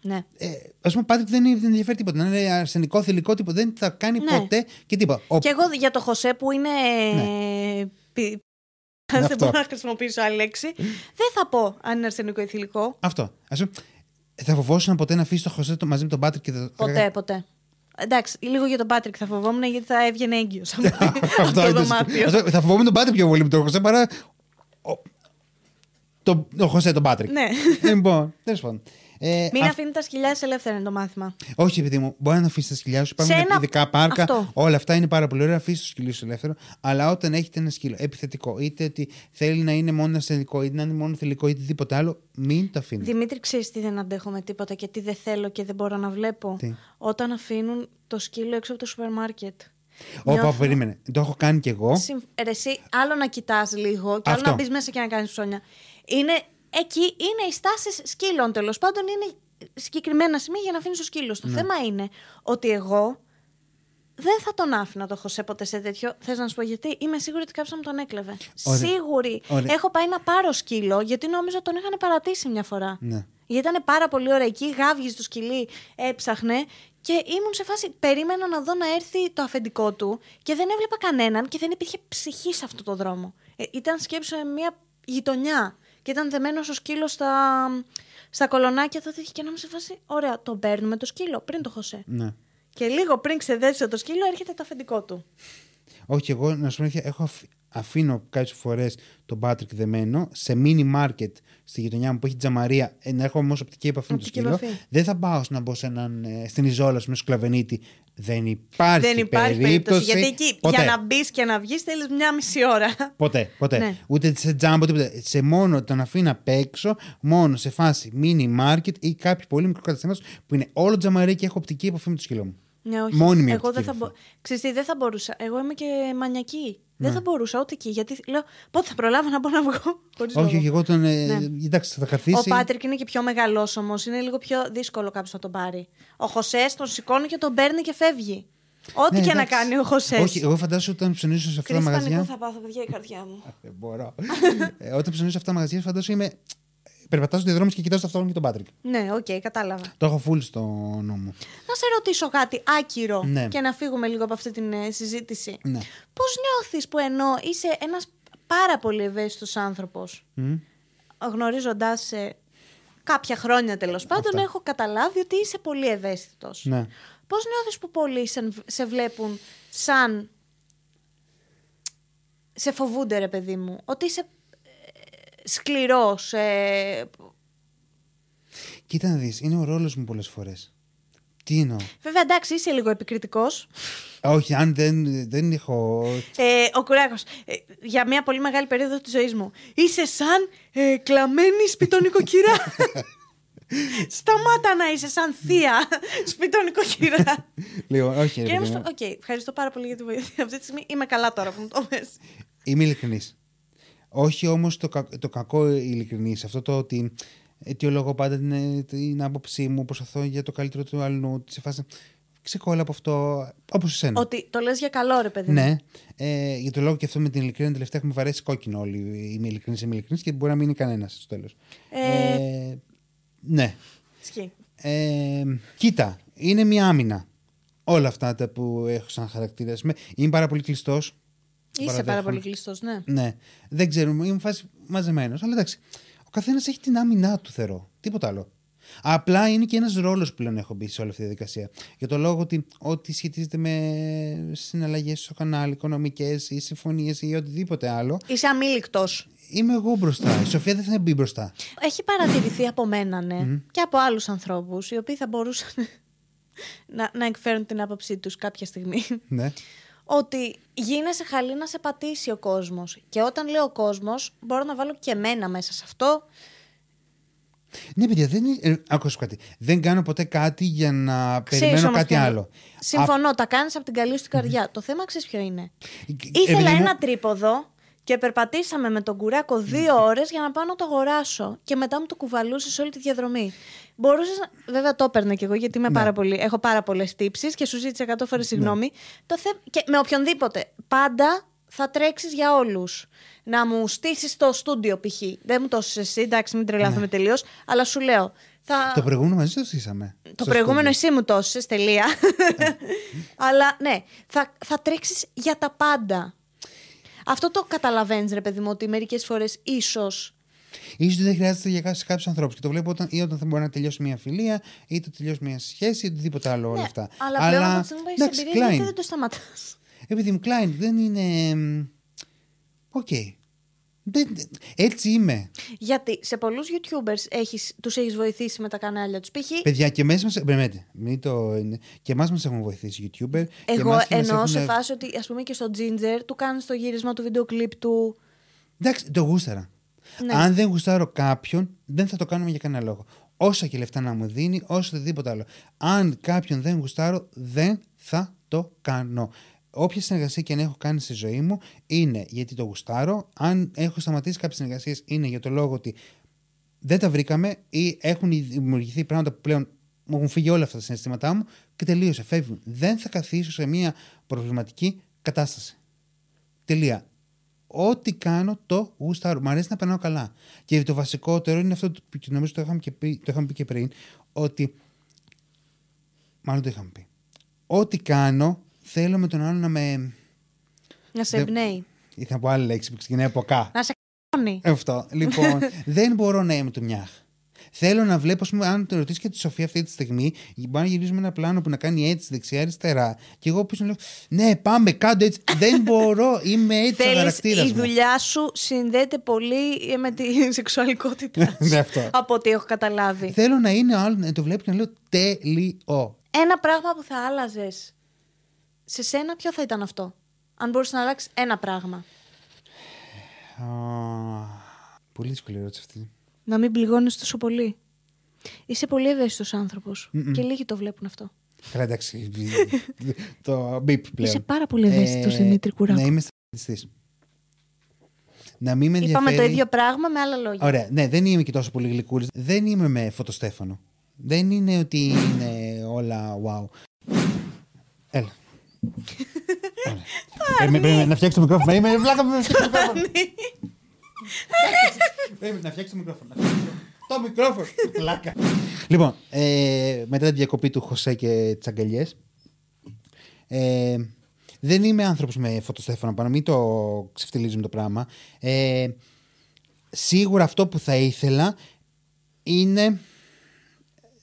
Ναι. Ε, Α πούμε, Πάτρικ δεν, είναι- δεν ενδιαφέρει τίποτα. Να είναι αρσενικό, θηλυκό, τίποτα. Δεν θα κάνει Ναι. ποτέ και τίποτα. Ο... Και εγώ για το Χωσέ που είναι. πι- Ναι, Δεν αυτό. μπορώ να χρησιμοποιήσω άλλη λέξη. Δεν θα πω αν είναι αρσενικό ή θηλυκό. Αυτό. Ας πούμε, θα φοβόσουν ποτέ να αφήσει το Χωσέ το μαζί με τον Πάτρικ και το. Ποτέ, ποτέ. Εντάξει, λίγο για τον Πάτρικ θα φοβόμουν γιατί θα έβγαινε έγκυος από Αυτό το είναι το- δωμάτιο. αυτό- Θα φοβόμουν τον Πάτρικ πιο πολύ με τον Χωσέ παρά. ο- Το, το Χωσέ, τον Πάτρικ. Ναι. Λοιπόν, τέλος πάντων. Ε, Μην αυ- αφήνει τα σκυλιά σε ελεύθερα είναι το μάθημα. Όχι, παιδί μου, μπορεί να αφήσει τα σκυλιά σου. Υπάρχουν Σε ένα- ειδικά πάρκα. Αυτό. Όλα αυτά είναι πάρα πολύ ωραία. Αφήσει το σκυλί σου ελεύθερο. Αλλά όταν έχετε ένα σκύλο επιθετικό, είτε ότι θέλει να είναι μόνο ασθενικό, είτε να είναι μόνο θηλυκό, είτε τίποτα άλλο, μην το αφήνει. Δημήτρη, ξέρεις τι δεν αντέχω με τίποτα και τι δεν θέλω και δεν μπορώ να βλέπω; Τι; Όταν αφήνουν το σκύλο έξω από το σούπερ μάρκετ. Όπα, Νιώθω- περίμενε. Το έχω κάνει κι εγώ. Συμ... Ρε, εσύ, άλλο να κοιτάς λίγο και άλλο Αυτό. να μπεις μέσα και να κάνεις ψώνια. Είναι, εκεί είναι οι στάσεις σκύλων τέλος πάντων. Είναι συγκεκριμένα σημεία για να αφήνεις το σκύλο. Ναι. Το θέμα είναι ότι εγώ δεν θα τον άφηνα το Χωσέ ποτέ σε τέτοιο. Θες να σου πω γιατί; Είμαι σίγουρη ότι κάποιο μου τον έκλεβε. Ωραία. Σίγουρη. Ωραία. Έχω πάει να πάρω σκύλο γιατί νόμιζα τον είχαν παρατήσει μια φορά. Ναι. Γιατί ήταν πάρα πολύ ωραία εκεί, γάβγιζε το σκυλί, έψαχνε και ήμουν σε φάση. Περίμενα να δω να έρθει το αφεντικό του και δεν έβλεπα κανέναν και δεν υπήρχε ψυχή σε αυτό το δρόμο. Ε, ήταν σκέψη σε μια γειτονιά και ήταν δεμένος ο σκύλος στα, στα κολονάκια. Τότε είχε και να είμαι σε φάση. Ωραία, τον παίρνουμε το σκύλο πριν το Χωσέ. Ναι. Και λίγο πριν ξεδέσει το σκύλο έρχεται το αφεντικό του. Όχι, εγώ να σου πω αλήθεια, έχω αφ- αφήνω κάποιες φορές τον Πάτρικ δεμένο σε μίνι μάρκετ στη γειτονιά μου που έχει τζαμαρία, ε, να έχω όμως οπτική επαφή με το Οπτική σκύλο. επαφή. Δεν θα πάω να μπω σε έναν, ε, στην Ιζόλα, με σκλαβενίτη. Δεν υπάρχει, δεν υπάρχει περίπτωση. Γιατί εκεί ποτέ, για να μπεις και να βγεις θέλεις μια μισή ώρα. Ποτέ, ποτέ. Ναι. Ούτε σε τζάμπο, τίποτα. Σε μόνο τον αφήνω απ' έξω, μόνο σε φάση mini market ή κάποιο πολύ μικρό καταστήμα που είναι όλο τζαμαρί και έχω οπτική επαφή με το σκύλο μου. Ναι, όχι. Μόνιμη Εγώ δεν οπτική θα, μπο... επαφή. Ξέρεις τι, δεν θα μπορούσα. Εγώ είμαι και μανιακή. Δεν Ναι. θα μπορούσα ούτε εκεί. Γιατί λέω πότε θα προλάβω να μπω να βγω. Χωρίς Όχι, λόγο. όχι, εγώ τον. Ε, Ναι. Εντάξει, θα καθίσει. Ο Πάτρικ είναι και πιο μεγάλο όμως. Είναι λίγο πιο δύσκολο κάποιος να τον πάρει. Ο Χωσές τον σηκώνει και τον παίρνει και φεύγει. Ό,τι Ναι, και να εντάξει. κάνει ο Χωσές. Όχι, εγώ φαντάζομαι όταν ψωνίσω σε αυτά τα Κρίση πανικού μαγαζιά. θα πάθω, παιδιά, η καρδιά μου. Δεν μπορώ. ε, όταν ψωνίσω σε αυτά τα μαγαζιά, φαντάζομαι είμαι. Περπατάω στο διαδρόμο και κοιτάω στο αυτόν και τον Πάτρικ. ναι, οκ, κατάλαβα. Το έχω full στο νου μου. Να σε ρωτήσω κάτι άκυρο Ναι. και να φύγουμε λίγο από αυτή την ε, συζήτηση. Ναι. Πώς νιώθεις που ενώ είσαι ένας πάρα πολύ ευαίσθητος άνθρωπος, Μμ. γνωρίζοντάς σε κάποια χρόνια τέλος πάντων, Αυτά. έχω καταλάβει ότι είσαι πολύ ευαίσθητος. Ναι. Πώς νιώθεις που πολλοί σε, σε βλέπουν σαν. σε φοβούνται, ρε παιδί μου, ότι είσαι ε, σκληρός, ε, Κοίτα να δεις, είναι ο ρόλος μου πολλές φορές. Τι εννοώ; Βέβαια, εντάξει, είσαι λίγο επικριτικός. Όχι, αν δεν, δεν έχω. Ε, ο Κουράκος, ε, για μια πολύ μεγάλη περίοδο της ζωής μου. Είσαι σαν ε, κλαμένη σπιτονοικοκυρά. Σταμάτα να είσαι σαν θεία σπιτονοικοκυρά. Λοιπόν, όχι, ρε Και παιδί είμαι μου. στο- Οκ, ευχαριστώ πάρα πολύ για τη βοήθεια. Αυτή τη στιγμή είμαι καλά τώρα που μου το πες. Είμαι ειλικρινής. Όχι όμως το, κα- το κακό ειλικρινής. Αυτό το ότι αιτιολογώ πάντα την, την άποψή μου, προσπαθώ για το καλύτερο του άλλου. Σε φάση. Ξεκόλλα από αυτό, όπως εσένα. Ότι το λες για καλό, ρε παιδί. μου. Ναι. Ε, για το λόγο και αυτό με την ειλικρίνεια τελευταία έχουμε βαρέσει κόκκινο όλοι. Είμαι ειλικρινής, είμαι ειλικρινής και μπορεί να μείνει κανένας στο τέλος. Ε, Ε, ναι. Ισχύει. Ε, κοίτα, είναι μια άμυνα. Όλα αυτά τα που έχω σαν χαρακτήρα. Με- Είμαι πάρα πολύ κλειστός. Είσαι πάρα πολύ κλειστός, ναι. Ναι. Δεν ξέρουμε, είμαι φάση μαζεμένος. Αλλά εντάξει. Ο καθένας έχει την άμυνά του, θεωρώ. Τίποτα άλλο. Απλά είναι και ένας ρόλος που πλέον έχω μπει σε όλη αυτή τη διαδικασία. Για το λόγο ότι ό,τι σχετίζεται με συναλλαγές στο κανάλι, οικονομικές ή συμφωνίες ή οτιδήποτε άλλο, Είσαι αμήλικτος. είμαι εγώ μπροστά. Η Σοφία δεν θα μπει μπροστά. Έχει παρατηρηθεί από μένα, ναι, και από άλλους ανθρώπους, οι οποίοι θα μπορούσαν να, να εκφέρουν την άποψή τους κάποια στιγμή. Ναι. Ότι γίνεσαι χαλή να σε πατήσει ο κόσμος. Και όταν λέω ο κόσμος, μπορώ να βάλω και εμένα μέσα σε αυτό. Ναι, παιδιά, δεν είναι. Ε, άκουσα κάτι. Δεν κάνω ποτέ κάτι για να Ξέρεις περιμένω όμως κάτι ποιο είναι. άλλο. Συμφωνώ, τα κάνεις από την καλή σου καρδιά. Το θέμα ξέρεις ποιο είναι; Α, Ήθελα επειδή μου- ένα τρίποδο και περπατήσαμε με τον κουράκο δύο ώρες για να πάω να το αγοράσω. Και μετά μου το κουβαλούσες όλη τη διαδρομή. Μπορούσες να. Βέβαια το έπαιρνε κι εγώ γιατί είμαι Ναι. πάρα πολύ... έχω πάρα πολλές τύψεις και σου ζήτησα 100 φορές συγγνώμη. Το θε... Και με οποιονδήποτε. Πάντα θα τρέξεις για όλους. Να μου στήσεις το στούντιο π.χ. Δεν μου το έστεισες εσύ, εντάξει, μην τρελάθουμε τελείως. Αλλά σου λέω. Θα... Ναι. Το προηγούμενο μαζί το στήσαμε. Το στο προηγούμενο στούντιο. εσύ μου το έσυσες, τελεία. Αλλά ναι, θα, θα τρέξεις για τα πάντα. Αυτό το καταλαβαίνεις ρε παιδί μου, ότι μερικές φορές ίσως... Ίσως δεν χρειάζεται για κάποιους κάποιους ανθρώπους. Και το βλέπω όταν, ή όταν θα μπορεί να τελειώσει μια φιλία, ή το τελειώσει μια σχέση, ή οτιδήποτε άλλο όλα ναι, αυτά. αλλά πλέον από τη στιγμή που έχεις εντάξει, εμπειρία, γιατί Klein. δεν το σταματάς; Επειδή μου Klein δεν είναι. μ, Οκ. Δεν- Έτσι είμαι. Γιατί σε πολλούς YouTubers έχεις, τους έχεις βοηθήσει με τα κανάλια τους. Π.χ. Παιδιά, και μέσα μας. Μπρεμέτε. Μην το. είναι- Και εμάς μας έχουν βοηθήσει YouTuber. και εγώ εμάς και μας εννοώ σε έχουν- φάση ότι ας πούμε και στο Ginger του κάνεις το γύρισμα του βίντεο κλιπ του. Εντάξει, το γούσταρα. Ναι. Αν δεν γουστάρω κάποιον, δεν θα το κάνουμε για κανένα λόγο. Όσα και λεφτά να μου δίνει, όσο οτιδήποτε άλλο. Αν κάποιον δεν γουστάρω, δεν θα το κάνω. Όποια συνεργασία και αν έχω κάνει στη ζωή μου είναι γιατί το γουστάρω. Αν έχω σταματήσει κάποιες συνεργασίες, είναι για το λόγο ότι δεν τα βρήκαμε ή έχουν δημιουργηθεί πράγματα που πλέον μου έχουν φύγει όλα αυτά τα συναισθήματά μου και τελείωσε. Φεύγουν. Δεν θα καθίσω σε μια προβληματική κατάσταση. Τελεία. Ό,τι κάνω το γουστάρω. Μ' αρέσει να περνάω καλά. Και το βασικότερο είναι αυτό που και νομίζω το είχαμε, και πει, το είχαμε πει και πριν, ότι. Μάλλον το είχαμε πει. Ό,τι κάνω, θέλω με τον άλλο να με. Να σε Δεν- εμπνέει. Ήθελα να πω άλλη λέξη που ξεκινάει από κα. Να σε κάνει. Αυτό. Λοιπόν, δεν μπορώ να είμαι του μιάχ. Θέλω να βλέπω, ας πούμε, αν το ρωτήσεις και τη Σοφία αυτή τη στιγμή, μπορεί να γυρίζουμε ένα πλάνο που να κάνει έτσι δεξιά-αριστερά. Και εγώ πίσω λέω, Ναι, πάμε, κάντε έτσι. δεν μπορώ, είμαι έτσι ο Θέλεις, χαρακτήρας η μου. δουλειά σου συνδέεται πολύ με τη σεξουαλικότητα Ναι, αυτό. από ό,τι έχω καταλάβει. Θέλω να είναι ο άλλο να το βλέπει και να λέω τέλειο. Ένα πράγμα που θα άλλαζες. Σε σένα, ποιο θα ήταν αυτό. Αν μπορούσε να αλλάξει ένα πράγμα; Α, Πολύ δύσκολη ερώτηση αυτή. Να μην πληγώνεις τόσο πολύ. Είσαι πολύ ευαίσθητος άνθρωπος. Και λίγοι το βλέπουν αυτό. Καλά, εντάξει. το μπιπ πλέον. Είσαι πάρα πολύ ευαίσθητος, Δημήτρη Κουράκο. Να είμαι στρατιστής. Να μην με Είπαμε το ενδιαφέρει- ίδιο πράγμα με άλλα λόγια. Ωραία. Ναι, δεν είμαι και τόσο πολύ γλυκούλης. Δεν είμαι με φωτοστέφανο. Δεν είναι ότι είναι όλα wow. Έλα. Ωραία. Περίμενε, περίμενε, να φτιάξω το μικρόφωνο. Είμαι βλάκα μου να φτιάξω το μικρόφωνο. Περίμενε, να φτιάξω το μικρόφωνο. να φτιάξω Το μικρόφωνο. Βλάκα. Λοιπόν, ε, μετά τη διακοπή του Χωσέ και τις αγκαλιές. Ε, δεν είμαι άνθρωπος με φωτοστέφανο πάνω, μην το ξεφτιλίζουμε το πράγμα. Ε, σίγουρα αυτό που θα ήθελα είναι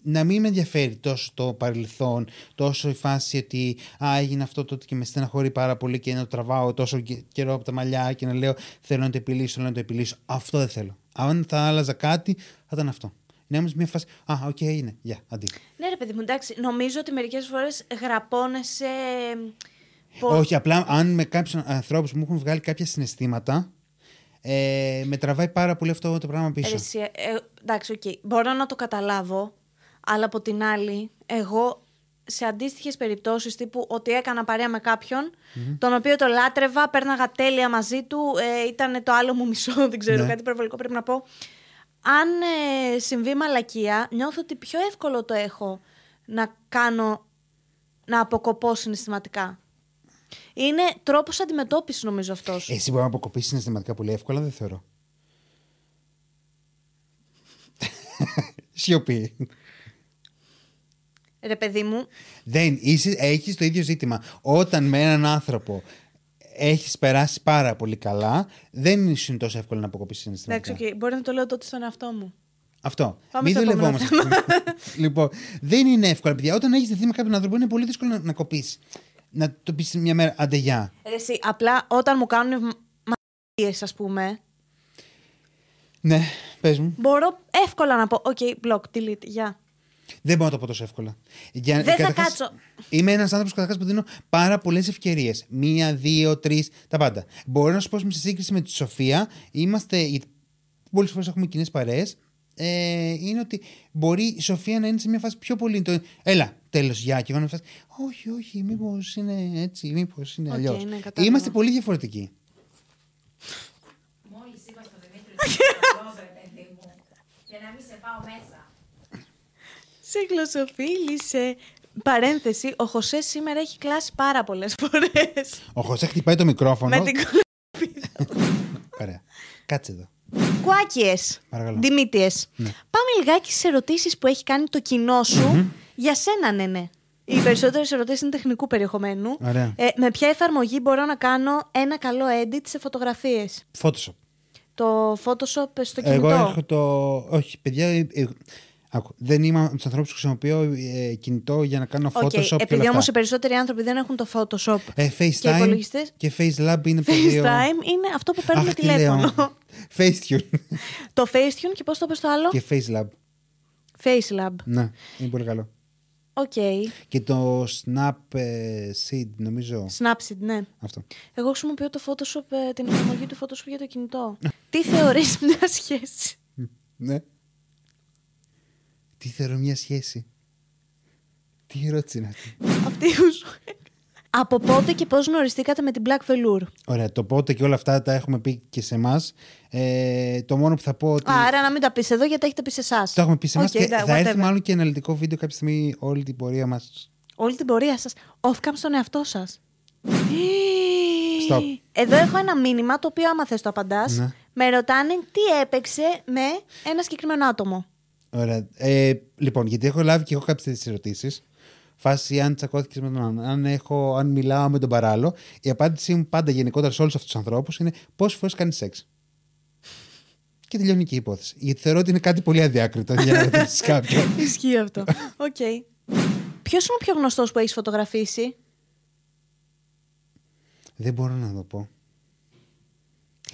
να μην με ενδιαφέρει τόσο το παρελθόν, τόσο η φάση ότι α, έγινε αυτό τότε και με στεναχωρεί πάρα πολύ και να το τραβάω τόσο και- καιρό από τα μαλλιά και να λέω θέλω να το επιλύσω, θέλω να το επιλύσω. Αυτό δεν θέλω. Αν θα άλλαζα κάτι, θα ήταν αυτό. Να είμαι σε μια φάση, α, οκ, είναι, γεια, άντε. Ναι, ρε παιδί μου, εντάξει. Νομίζω ότι μερικές φορές γραπώνεσαι. πο- Όχι, απλά αν με κάποιους ανθρώπους μου έχουν βγάλει κάποια συναισθήματα, Ε, με τραβάει πάρα πολύ αυτό το πράγμα πίσω. Ε, εσύ, ε, εντάξει, οκ. Μπορώ να το καταλάβω, αλλά από την άλλη, εγώ σε αντίστοιχες περιπτώσεις τύπου ότι έκανα παρέα με κάποιον τον οποίο το λάτρευα, πέρναγα τέλεια μαζί του, ε, ήταν το άλλο μου μισό, δεν ξέρω, Ναι. κάτι υπερβολικό πρέπει να πω. Αν ε, συμβεί μαλακία, νιώθω ότι πιο εύκολο το έχω να κάνω, να αποκοπώ συναισθηματικά. Είναι τρόπος αντιμετώπισης νομίζω αυτός. Εσύ μπορεί να αποκοπήσεις συναισθηματικά πολύ εύκολα, δεν θεωρώ. Σιωπή. Ρε παιδί μου, Δεν, είσαι, έχεις το ίδιο ζήτημα. Όταν με έναν άνθρωπο έχεις περάσει πάρα πολύ καλά, δεν είναι τόσο εύκολο να αποκοπήσεις συναισθηματικά. εντάξει, οκ, μπορεί να το λέω τότε στον εαυτό μου. Αυτό. Πάμε Μην στο επόμενο δουλευόμαστε. λοιπόν, δεν είναι εύκολο, παιδιά. Όταν έχεις δεθεί με κάποιον άνθρωπο, είναι πολύ δύσκολο να, να κοπεί. Να το πεις μια μέρα, άντε γεια. Ρε εσύ, απλά όταν μου κάνουν μαλακίες, ας πούμε, Ναι, πες μου. μπορώ εύκολα να πω, οκ, block, delete, γεια. Δεν μπορώ να το πω τόσο εύκολα. Για, Δεν θα καταρχάς, κάτσω. Είμαι ένας άνθρωπος καταρχάς που δίνω πάρα πολλές ευκαιρίες. Μία, δύο, τρεις, τα πάντα. Μπορώ να σου πω σε σύγκριση με τη Σοφία, είμαστε. γιατί Πολλές φορές έχουμε κοινές παρέες. Ε, είναι ότι μπορεί η Σοφία να είναι σε μια φάση πιο πολύ. Το, Έλα, τέλος, γεια. Και εγώ να φάση. Όχι, όχι, μήπως είναι έτσι, μήπως είναι Οκ, αλλιώς. ναι, κατάλαβα. Είμαστε πολύ διαφορετικοί. Μόλις είπα στο Δημήτρη ότι είσαι καλός, ρε παιδί μου, και να μην σε πάω μέσα. Σε γλωσσοφίλησε. Παρένθεση, ο Χωσέ σήμερα έχει κλάσει πάρα πολλές φορές. Ο Χωσέ χτυπάει το μικρόφωνο. Με την Ωραία. Κάτσε εδώ. Κουράκιες. Παρακαλώ. Δημήτριες. Ναι. Πάμε λιγάκι στις ερωτήσεις που έχει κάνει το κοινό σου για σένα, ναι, ναι. Οι περισσότερες ερωτήσεις είναι τεχνικού περιεχομένου. Ωραία. Ε, με ποια εφαρμογή μπορώ να κάνω ένα καλό edit σε φωτογραφίες; Photoshop. Το Photoshop στο κινητό; Εγώ έχω το. Όχι, παιδιά. Ε, ε, άκου, δεν είμαι από τους ανθρώπους που χρησιμοποιώ ε, κινητό για να κάνω Οκ, Photoshop και Επειδή όλα όμως οι αυτά. περισσότεροι άνθρωποι δεν έχουν το Photoshop. Ε, Και FaceTime υπολογιστές. και FaceLab είναι τα δύο. FaceTime είναι αυτό που παίρνουμε Αχ, τι λέω. τηλέφωνο. Facetune το Facetune και πώς το πες το άλλο; και FaceLab. FaceLab. Ναι, είναι πολύ καλό. Οκ. Και το Snap ε, Seed, νομίζω. Snapseed, ναι. Αυτό. Εγώ χρησιμοποιώ το Photoshop, ε, την εφαρμογή του Photoshop για το κινητό. Τι θεωρείς μια σχέση; Ναι. Τι θεωρώ μια σχέση; Τι ερώτηση είναι αυτή; Αυτή που σου Από πότε και πώς γνωριστήκατε με την Black Velour; Ωραία, το πότε και όλα αυτά τα έχουμε πει και σε εμάς. Ε, το μόνο που θα πω ότι. Άρα να μην τα πεις εδώ γιατί τα έχετε πει σε εσάς. Το έχουμε πει σε εμάς Οκ, και ναι, θα έρθει whatever. μάλλον και αναλυτικό βίντεο κάποια στιγμή όλη την πορεία μας. Όλη την πορεία σας. Off-cam στον εαυτό σας. Stop. Εδώ έχω ένα μήνυμα το οποίο άμα θες το απαντάς. Ναι. Με ρωτάνε τι έπαιξε με ένα συγκεκριμένο άτομο. Ωραία. Ε, λοιπόν, γιατί έχω λάβει και εγώ κάποιες τέτοιες ερωτήσεις. Φάση αν τσακώθηκες με τον άλλον, αν, έχω, αν μιλάω με τον παράλληλο. Η απάντησή μου πάντα γενικότερα σε όλους αυτούς τους ανθρώπους είναι πόσες φορές κάνεις σεξ. Και τελειώνει και η υπόθεση. Γιατί θεωρώ ότι είναι κάτι πολύ αδιάκριτο για να ρωτήσεις κάποιον. Ισχύει αυτό. Οκ. Ποιος είναι ο πιο γνωστός που έχεις φωτογραφίσει; δεν μπορώ να το πω.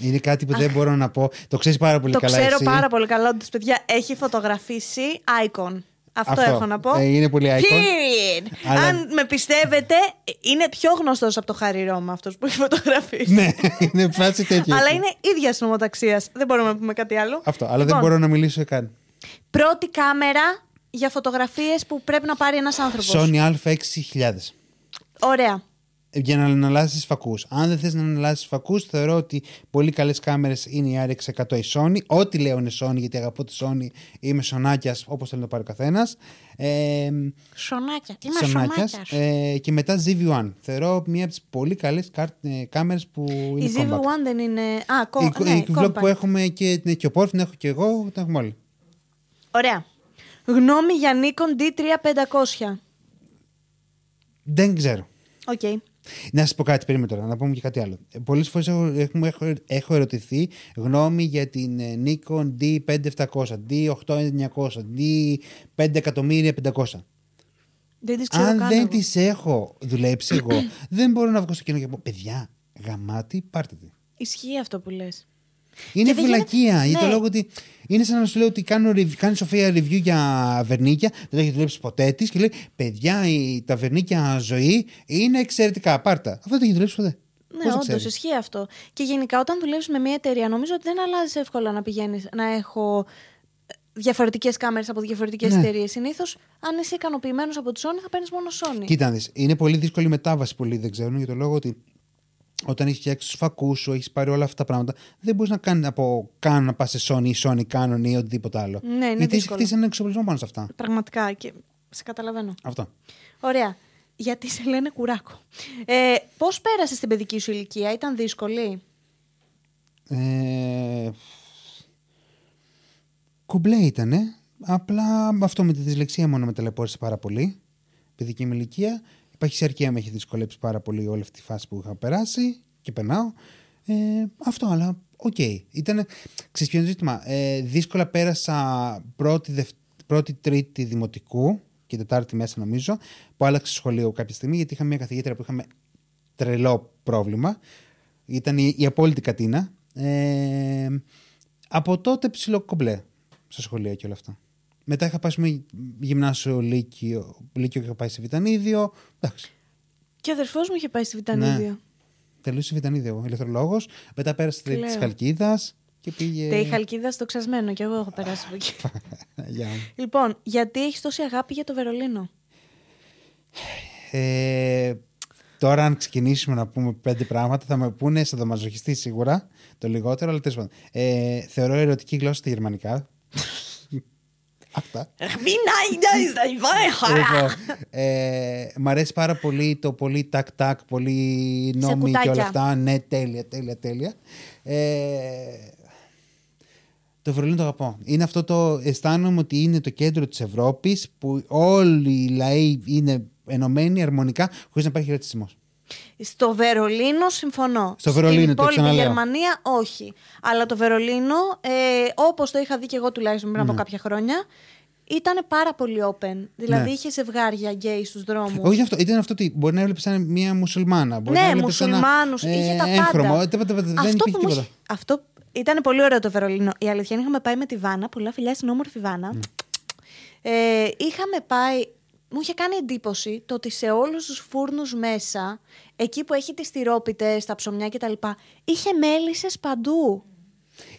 Είναι κάτι που δεν μπορώ να πω. Το ξέρεις πάρα πολύ το καλά. ξέρω εσύ. πάρα πολύ καλά ότι παιδιά έχει φωτογραφίσει icon. Αυτό, έχω να πω. Ε, είναι πολύ icon. Period. Αλλά- Αν με πιστεύετε, είναι πιο γνωστός από το Χάρι Ρώμα αυτός που έχει φωτογραφίσει. ναι, είναι φάση τέτοια. Αλλά είναι ίδιας νομοταξίας. Δεν μπορούμε να πούμε κάτι άλλο. Αυτό. Αλλά Λοιπόν, δεν μπορώ να μιλήσω καν. Πρώτη κάμερα για φωτογραφίες που πρέπει να πάρει ένας άνθρωπος. Sony Α6000. Ωραία. Για να αναλάσεις φακούς. Αν δεν θες να αναλάσεις φακούς, θεωρώ ότι πολύ καλές κάμερες είναι η RX100 η Sony. Ό,τι λέω είναι Sony, γιατί αγαπώ τη Sony. Είμαι σονάκιας, όπως θέλει να το πάρει ο καθένας. Ε, Σονάκια. Είμαι σονάκιας. σονάκιας; Ε, και μετά ZV-1. Θεωρώ μία από τις πολύ καλές ε, κάμερες που είναι Η compact. ZV-1 δεν είναι. Α, κο... Η, ναι, η vlog compact. που έχουμε και, ναι, και ο Πόρφ, την έχω και εγώ, την έχουμε όλοι. Ωραία. Γνώμη για Nikon D3500. Δεν ξέρω. Οκ. Να σας πω κάτι, περίμενε τώρα, να πούμε και κάτι άλλο. Πολλές φορές έχω, έχουμε- έχω, έχω ερωτηθεί γνώμη για την ε, Nikon D5700, D8900, D5500. Δεν τις ξέρω Αν καν δεν εγώ. τις έχω δουλέψει εγώ, δεν μπορώ να βγω στο κοινό και να πω παιδιά, γαμάτη, πάρτε τη. Ισχύει αυτό που λες. Είναι Και δεν φυλακία. γίνεται- Για το ναι. λόγο ότι είναι σαν να σου λέω ότι κάνω, rev- κάνει Σοφία review για βερνίκια, δεν το έχεις δουλέψει ποτέ της και λέει: Παιδιά, η, τα βερνίκια ζωή είναι εξαιρετικά. Πάρτα. Αυτό δεν το έχεις δουλέψει ποτέ. Ναι, Πώς θα όντως ξέρεις; ισχύει αυτό. Και γενικά, όταν δουλεύεις με μια εταιρεία, νομίζω ότι δεν αλλάζει εύκολα να πηγαίνεις να έχω διαφορετικές κάμερες από διαφορετικές Ναι. εταιρείες. Συνήθως, αν είσαι ικανοποιημένος από τη Sony, θα παίρνεις μόνο Sony. Κοίτα, να δεις, είναι πολύ δύσκολη η μετάβαση. Πολλοί δεν ξέρουν για το λόγο ότι όταν έχεις φτιάξει τους φακούς σου, έχεις πάρει όλα αυτά τα πράγματα, δεν μπορείς να κάνεις από Canon να πας σε Sony ή Sony Canon ή οτιδήποτε άλλο. Ναι, είναι Γιατί έχει δύσκολο. χτίσει έναν εξοπλισμό πάνω σε αυτά. Πραγματικά. Και σε καταλαβαίνω. Αυτό. Ωραία. Γιατί σε λένε κουράκο. Ε, Πώς πέρασες την παιδική σου ηλικία, ήταν δύσκολη; Ε, κουμπλέ ήτανε. Απλά αυτό με τη δυσλεξία μόνο με ταλαιπώρησε πάρα πολύ. Παιδική μου ηλικία. Η παχυσαρκία με έχει δυσκολέψει πάρα πολύ όλη αυτή τη φάση που είχα περάσει και περνάω. Ε, αυτό, αλλά οκ. Ήταν, ξέρεις ποιο είναι το ζήτημα; Ε, δύσκολα πέρασα πρώτη, δευ... πρώτη, τρίτη δημοτικού και τετάρτη μέσα νομίζω, που άλλαξε σχολείο κάποια στιγμή γιατί είχα μια καθηγήτρια που είχαμε τρελό πρόβλημα. Ήταν η, η απόλυτη κατίνα. Ε, από τότε ψιλοκομπλέ στο σχολείο και όλα αυτά. Μετά είχα πάει με γυμνάσιο Λύκειο, Λύκειο και είχα πάει σε Βιτανίδιο. Εντάξει. Και ο αδερφός μου είχε πάει στη Βιτανίδιο. Ναι. Τελείωσε Βιτανίδιο, ηλεκτρολόγος. Μετά πέρασε τη Τι λέω. Χαλκίδας και πήγε. Τε η Χαλκίδας στο ξασμένο και εγώ έχω περάσει από εκεί. Γεια μου. λοιπόν, γιατί έχεις τόση αγάπη για το Βερολίνο; Ε, τώρα, αν ξεκινήσουμε να πούμε πέντε πράγματα, θα με πούνε σε δομαζοχιστή σίγουρα, το λιγότερο, αλλά τέλος πάντων. Ε, θεωρώ ερωτική γλώσσα τα γερμανικά. Αυτά. Λοιπόν, ε, μ' αρέσει πάρα πολύ το πολύ τάκ-τάκ, πολύ Σε νόμι και κουτάκια. όλα αυτά. Ναι, τέλεια, τέλεια, τέλεια. Ε, το Βερολίνο το αγαπώ. Είναι αυτό το αισθάνομαι ότι είναι το κέντρο της Ευρώπης που όλοι οι λαοί είναι ενωμένοι αρμονικά χωρίς να υπάρχει ρατσισμός. Στο Βερολίνο συμφωνώ. Στο Βερολίνο, Στην το υπόλοιπη ξαναλέω. Γερμανία όχι. Αλλά το Βερολίνο, ε, όπως το είχα δει και εγώ τουλάχιστον πριν από κάποια χρόνια, ήταν πάρα πολύ open. Δηλαδή Ναι. είχε ζευγάρια γκέι στους δρόμους. Όχι αυτό, ήταν αυτό ότι μπορεί να έβλεπες σαν μια μουσουλμάνα. Μπορεί να ναι, έβλεπες ένα, μουσουλμάνους, ε, είχε τα έγχρωμο. πάντα. Ε, τίποτα, τίποτα, δεν αυτό υπήρχε που μου τίποτα. είχε- Αυτό ήταν πολύ ωραίο το Βερολίνο. Η αλήθεια είναι είχαμε πάει με τη Βάνα, πολλά φιλιά στην όμορφη Βάνα. Ε, είχαμε πάει, μου είχε κάνει εντύπωση το ότι σε όλους τους φούρνους μέσα, εκεί που έχει τις τυρόπιτες, τα ψωμιά κτλ, είχε μέλισσες παντού.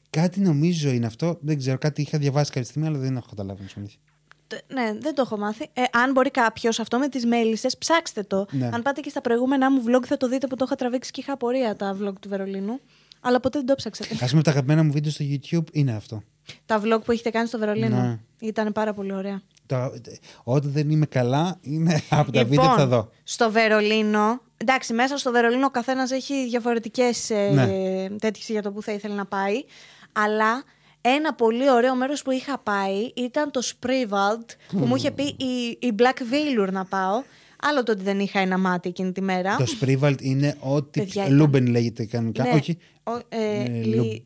Κάτι νομίζω είναι αυτό. Δεν ξέρω, κάτι είχα διαβάσει κάποια στιγμή, αλλά δεν έχω καταλάβει. να σου μιλήσω. Τε- Ναι, δεν το έχω μάθει. Ε, αν μπορεί κάποιος αυτό με τις μέλισσες, ψάξτε το. Ναι. Αν πάτε και στα προηγούμενά μου vlog, θα το δείτε που το είχα τραβήξει και είχα απορία τα vlog του Βερολίνου. Αλλά ποτέ δεν το ψάξατε. Α πούμε, τα αγαπημένα μου βίντεο στο YouTube είναι αυτό. Τα vlog που έχετε κάνει στο Βερολίνο. Ναι. Ήταν πάρα πολύ ωραία. Το, όταν δεν είμαι καλά, είναι από τα βίντεο που θα δω. στο Βερολίνο. Εντάξει, μέσα στο Βερολίνο ο καθένας έχει διαφορετικές ε, Ναι. τέτοιες για το που θα ήθελε να πάει. Αλλά ένα πολύ ωραίο μέρος που είχα πάει ήταν το Spreewald που μου είχε πει η, η Black Velour να πάω. Άλλο το ότι δεν είχα ένα μάτι εκείνη τη μέρα. Το Spreewald είναι ό,τι. Παιδιά, ήταν. Lübben λέγεται κανονικά. Ναι. Όχι. Ο- ε, Ε, λι- Λου-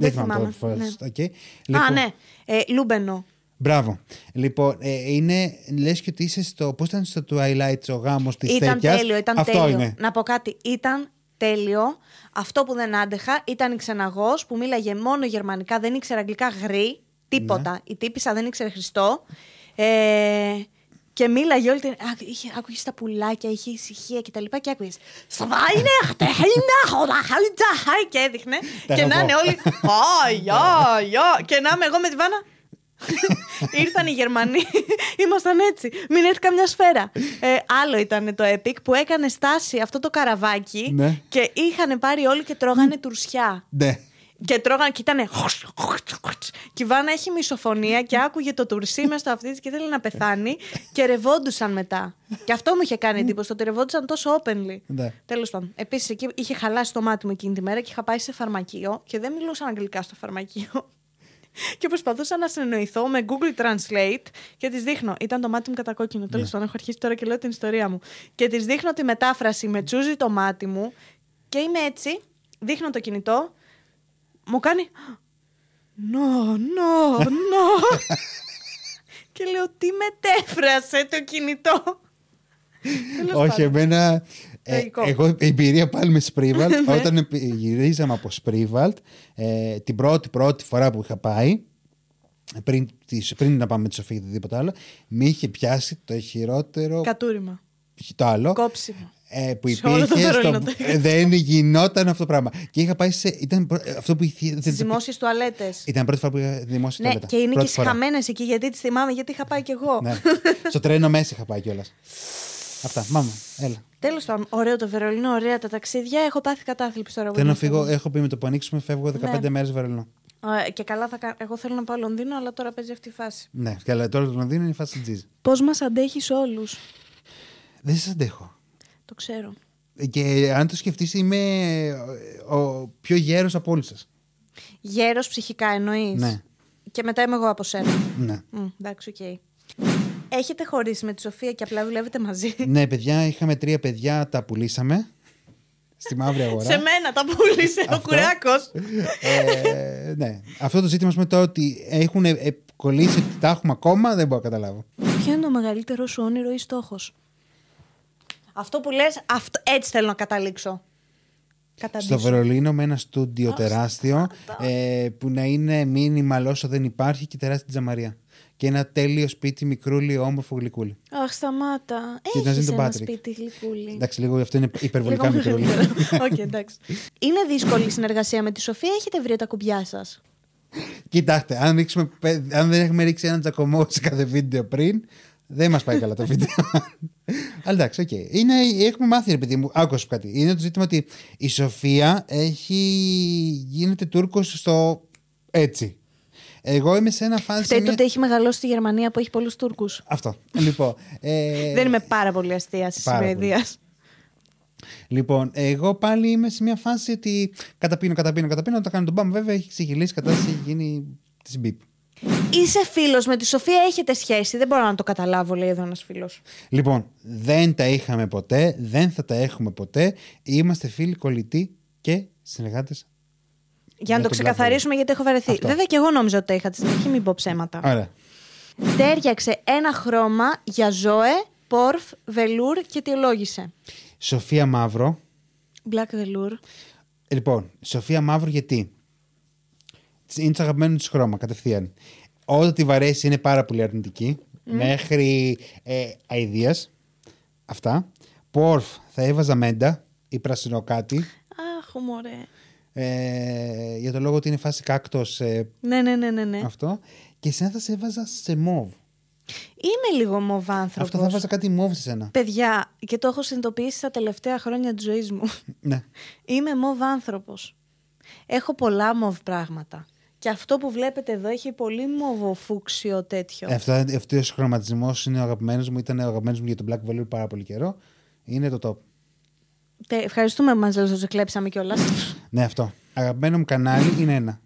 Δεν Δεν θυμάμαι θυμάμαι. τώρα. ναι. Οκ. Α, Λοιπόν, ναι. Ε, Lübbenau. Μπράβο. Λοιπόν, ε, είναι. Λες και ότι είσαι στο. Πώς ήταν στο Twilight ο γάμος της Ήταν Τέτοιας; τέλειο, ήταν Αυτό τέλειο. είναι. Να πω κάτι, ήταν τέλειο. Αυτό που δεν άντεχα ήταν η ξεναγός που μίλαγε μόνο γερμανικά, δεν ήξερε αγγλικά γρι, τίποτα. Ναι. Η τύπισσα δεν ήξερε Χριστό. Ε, και μίλαγε όλη την. Α, είχε, άκουγες τα πουλάκια, είχε ησυχία κτλ. Και, και άκουγες. Σβάινεχτε, χάι και έδειχνε. Τα και έχω να είναι πω. όλοι. Α, γεια, γεια. Και να είμαι εγώ με τη Βάνα. Ήρθαν οι Γερμανοί. Ήμασταν έτσι. Μην έρθει καμιά σφαίρα. Ε, άλλο ήταν το Epic που έκανε στάση αυτό το καραβάκι Ναι. και είχαν πάρει όλοι και τρώγανε τουρσιά. Ναι. Και τρώγανε και ήτανε. Και η Βάνα έχει μισοφωνία και άκουγε το τουρσί μες στο αυτί της και ήθελε να πεθάνει και ρευόντουσαν μετά. Και αυτό μου είχε κάνει εντύπωση, το ότι ρευόντουσαν τόσο openly. Ναι. Τέλος πάντων. Επίσης εκεί είχε χαλάσει το μάτι μου εκείνη τη μέρα και είχα πάει σε φαρμακείο και δεν μιλούσαν αγγλικά στο φαρμακείο. Και προσπαθούσα να συνεννοηθώ με Google Translate και της δείχνω. Ήταν το μάτι μου κατακόκκινο. Τέλος πάντων, έχω αρχίσει τώρα και λέω την ιστορία μου. Και της δείχνω τη μετάφραση με τσούζει το μάτι μου και είμαι έτσι. Δείχνω το κινητό. Μου κάνει. No, no, no. και λέω τι μετέφρασε το κινητό; Τέλος Όχι, πάντων. εμένα. ε, Τραγικό. εγώ εμπειρία πάλι με Spreewald. όταν επι- γυρίζαμε από Spreewald, ε, την πρώτη πρώτη φορά που είχα πάει, πριν, της- πριν να πάμε με τη Σοφία ή οτιδήποτε άλλο, με είχε πιάσει το χειρότερο. Κατούριμα. Το άλλο. Κόψιμο. Ε, που Σε όλο το υπήρχε. Βερολίνο στο- το ε, δεν γινόταν αυτό το πράγμα. Και είχα πάει σε. Ήταν πρω- ε, αυτό που είχε. Στις δεν- δημόσιες τουαλέτες. Ήταν πρώτη φορά που είχα δημόσια Ναι, τουαλέτα. και είναι και Πρώτη στι φορά. χαμένες εκεί, γιατί τις θυμάμαι, γιατί είχα πάει κι εγώ. Ναι. Στο τρένο μέσα είχα πάει κιόλας. Αυτά. Μάμα, έλα. Τέλος πάντων, ωραίο το Βερολίνο, ωραία τα ταξίδια. Έχω πάθει κατάθλιψη τώρα. που Θέλω να είμαι φύγω. εδώ. Έχω πει με το που ανοίξουμε, φεύγω 15 Ναι. μέρες Βερολίνο. Ε, Και καλά θα κάνω. Εγώ θέλω να πάω Λονδίνο, αλλά τώρα παίζει αυτή η φάση. Ναι, και αλλά τώρα το Λονδίνο είναι η φάση τζιζ. Πώς μας αντέχεις όλους; Δεν σας αντέχω. Το ξέρω. Και αν το σκεφτείς, είμαι ο πιο γέρος από όλους σας. Γέρος ψυχικά εννοείς; Ναι. Και μετά είμαι εγώ από σένα. Ναι. Μμ, εντάξει, οκ. Έχετε χωρίσει με τη Σοφία και απλά δουλεύετε μαζί; ναι, παιδιά, είχαμε τρία παιδιά, τα πουλήσαμε. Στη μαύρη αγορά. Σε μένα τα πούλησε ο Αυτό. Κουράκος. ε, ναι. Αυτό το ζήτημα με το ότι έχουν ε, κολλήσει ότι τα έχουμε ακόμα δεν μπορώ να καταλάβω. Ποιο είναι το μεγαλύτερο σου όνειρο ή στόχος; Αυτό που λες, αυτό, έτσι θέλω να καταλήξω. Καταντήσω. Στο Βερολίνο με ένα στούντιο τεράστιο ε, που να είναι minimal όσο δεν υπάρχει και τεράστια τζαμαρία. Και ένα τέλειο σπίτι, μικρούλι, όμορφο, γλυκούλι. Αχ, σταμάτα. Και να ζει Έχεις τον ένα Πάτρικ. σπίτι γλυκούλι. Εντάξει, λίγο αυτό είναι υπερβολικά Λίγο μικρούλι. μεγαλύτερο. Οκ, εντάξει. Είναι δύσκολη η συνεργασία με τη Σοφία, έχετε βρει τα κουμπιά σας; Κοιτάξτε, αν, ρίξουμε, πε- αν δεν έχουμε ρίξει έναν τσακωμό σε κάθε βίντεο πριν, δεν μας πάει καλά το βίντεο. Αλλά εντάξει, οκ. Είναι, έχουμε μάθει, ρε παιδί μου, άκουσα κάτι. Είναι το ζήτημα ότι η Σοφία έχει, γίνεται Τούρκος στο έτσι. Εγώ είμαι σε ένα φάση. Φταίει μια- το ότι έχει μεγαλώσει στη Γερμανία που έχει πολλούς Τούρκους. Αυτό. Λοιπόν, ε, Δεν είμαι πάρα πολύ αστεία στη πάρα πολύ. Σουηδίας. Λοιπόν, εγώ πάλι είμαι σε μια φάση ότι καταπίνω, καταπίνω, καταπίνω. Όταν κάνω τον μπαμ, βέβαια έχει ξεχειλίσει η κατάσταση, έχει γίνει της μπίπ. Είσαι φίλος με τη Σοφία, έχετε σχέση. Δεν μπορώ να το καταλάβω, λέει εδώ ένας φίλος. Λοιπόν, δεν τα είχαμε ποτέ, δεν θα τα έχουμε ποτέ. Είμαστε φίλοι κολλητοί και συνεργάτες. Για να Για το τον ξεκαθαρίσουμε, γιατί έχω βαρεθεί. Αυτό. Βέβαια και εγώ νόμιζα ότι τα είχα στην αρχή, μην πω ψέματα. Ωραία. Τέριαξε ένα χρώμα για ζώε, πόρφ, βελούρ και αιτιολόγησε. Σοφία Μαύρο. Black velour. Λοιπόν, Σοφία Μαύρο γιατί; Είναι το αγαπημένο της χρώμα κατευθείαν. Όταν τη βαρέσει είναι πάρα πολύ αρνητική. Μέχρι ε, αηδίας. Αυτά. Πόρφ θα έβαζα μέντα ή πρασινό κάτι. Αχ, μωρέ. Ε, για το λόγο ότι είναι φάση κάκτος ε, Ναι, ναι, ναι, ναι. ναι. αυτό. Και εσένα θα σε έβαζα σε μόβ. Είμαι λίγο μοβάνθρωπος. Αυτό θα βάζα κάτι μόβ σε σένα. Παιδιά, και το έχω συνειδητοποιήσει τα τελευταία χρόνια της ζωής μου. ναι. Είμαι μοβ άνθρωπος. Έχω πολλά μοβ πράγματα. Και αυτό που βλέπετε εδώ έχει πολύ μοβοφούξιο τέτοιο. Ε, Αυτός, αυτό ο χρωματισμό είναι ο αγαπημένος μου. Ήταν ο αγαπημένος μου για τον Black Velour πάρα πολύ καιρό. Είναι το top. Τε- ευχαριστούμε που μας το ξεκλέψαμε κιόλας. Ναι, αυτό. Αγαπημένο μου κανάλι είναι ένα.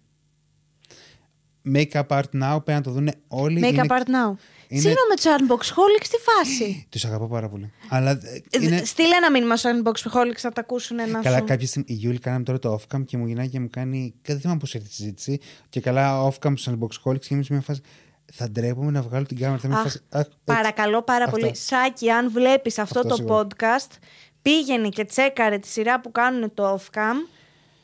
Make up art now, πρέπει να το δουν όλοι. Make είναι... up art now. Είναι- Συγγνώμη με τους Unboxholics, τι φάση. Τους αγαπώ πάρα πολύ. Αλλά ε, Ε, είναι... Στείλε ένα μήνυμα στους Unboxholics να τα ακούσουν ένα Καλά, σου. κάποια στιγμή η Γιούλη κάναμε τώρα το off-cam και μου γυρνάει και μου κάνει. Δεν θυμάμαι πώς ήρθε η συζήτηση. Και καλά, off-cam στους unboxholics και είμαι σε μια φάση. Θα ντρέπομαι να βγάλω την κάμερα. Θα είμαι Αχ, φάση. «Αχ, έτσι». Παρακαλώ πάρα Αυτό. πολύ. Σάκη, αν βλέπεις αυτό, Αυτό το σίγουρα. podcast, πήγαινε και τσέκαρε τη σειρά που κάνουν το off-cam.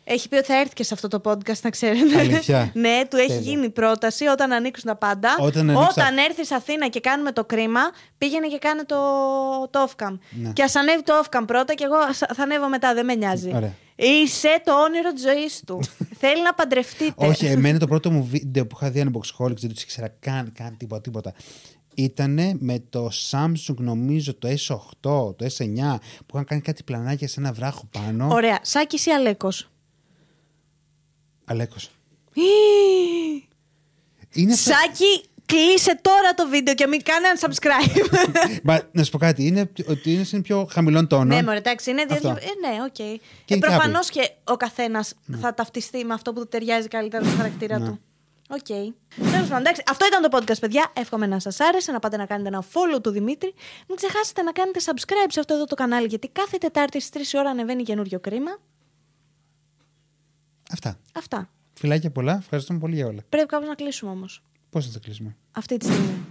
Έχει πει ότι θα έρθει και σε αυτό το podcast, να ξέρετε. Αλήθεια; ναι, του έχει Τέλεια. γίνει πρόταση όταν ανοίξουν τα πάντα. Όταν ανοίξα- Όταν έρθει Αθήνα και κάνουμε το κρίμα, πήγαινε και κάνε το, το off-cam. Ναι. Και ας ανέβει το off-cam πρώτα και εγώ ας- θα ανέβω μετά, δεν με νοιάζει. Ωραία. Είσαι το όνειρο της ζωής του. Θέλει να παντρευτείτε. Όχι, εμένα το πρώτο μου βίντεο που είχα δει unboxholics δεν τους ήξερα καν, καν τίποτα. τίποτα. Ήταν με το Samsung, νομίζω, το S8, το S9, που είχαν κάνει κάτι πλανάκια σε ένα βράχο πάνω. Ωραία. Σάκης ή Αλέκος; Αλέκος. Είναι αυτό- Σάκη, κλείσε τώρα το βίντεο και μην κάνει unsubscribe. Μα, να σου πω κάτι, είναι ότι είναι, είναι πιο χαμηλών τόνων. ναι, μωρέ, εντάξει, είναι δύο. Αυτό. Ε, ναι, οκ. Και Και η προφανώς και ο καθένας θα ταυτιστεί με αυτό που του ταιριάζει καλύτερα στο χαρακτήρα Ναι. του. Οκ. Τέλος πάντων, εντάξει. Αυτό ήταν το podcast, παιδιά. Εύχομαι να σας άρεσε, να πάτε να κάνετε ένα follow του Δημήτρη. Μην ξεχάσετε να κάνετε subscribe σε αυτό εδώ το κανάλι, γιατί κάθε Τετάρτη στις 3 ώρα ανεβαίνει καινούριο κρίμα. Αυτά. Αυτά. Φιλάκια πολλά. Ευχαριστούμε πολύ για όλα. Πρέπει κάπως να κλείσουμε όμως. Πώς θα τα κλείσουμε; Αυτή τη στιγμή.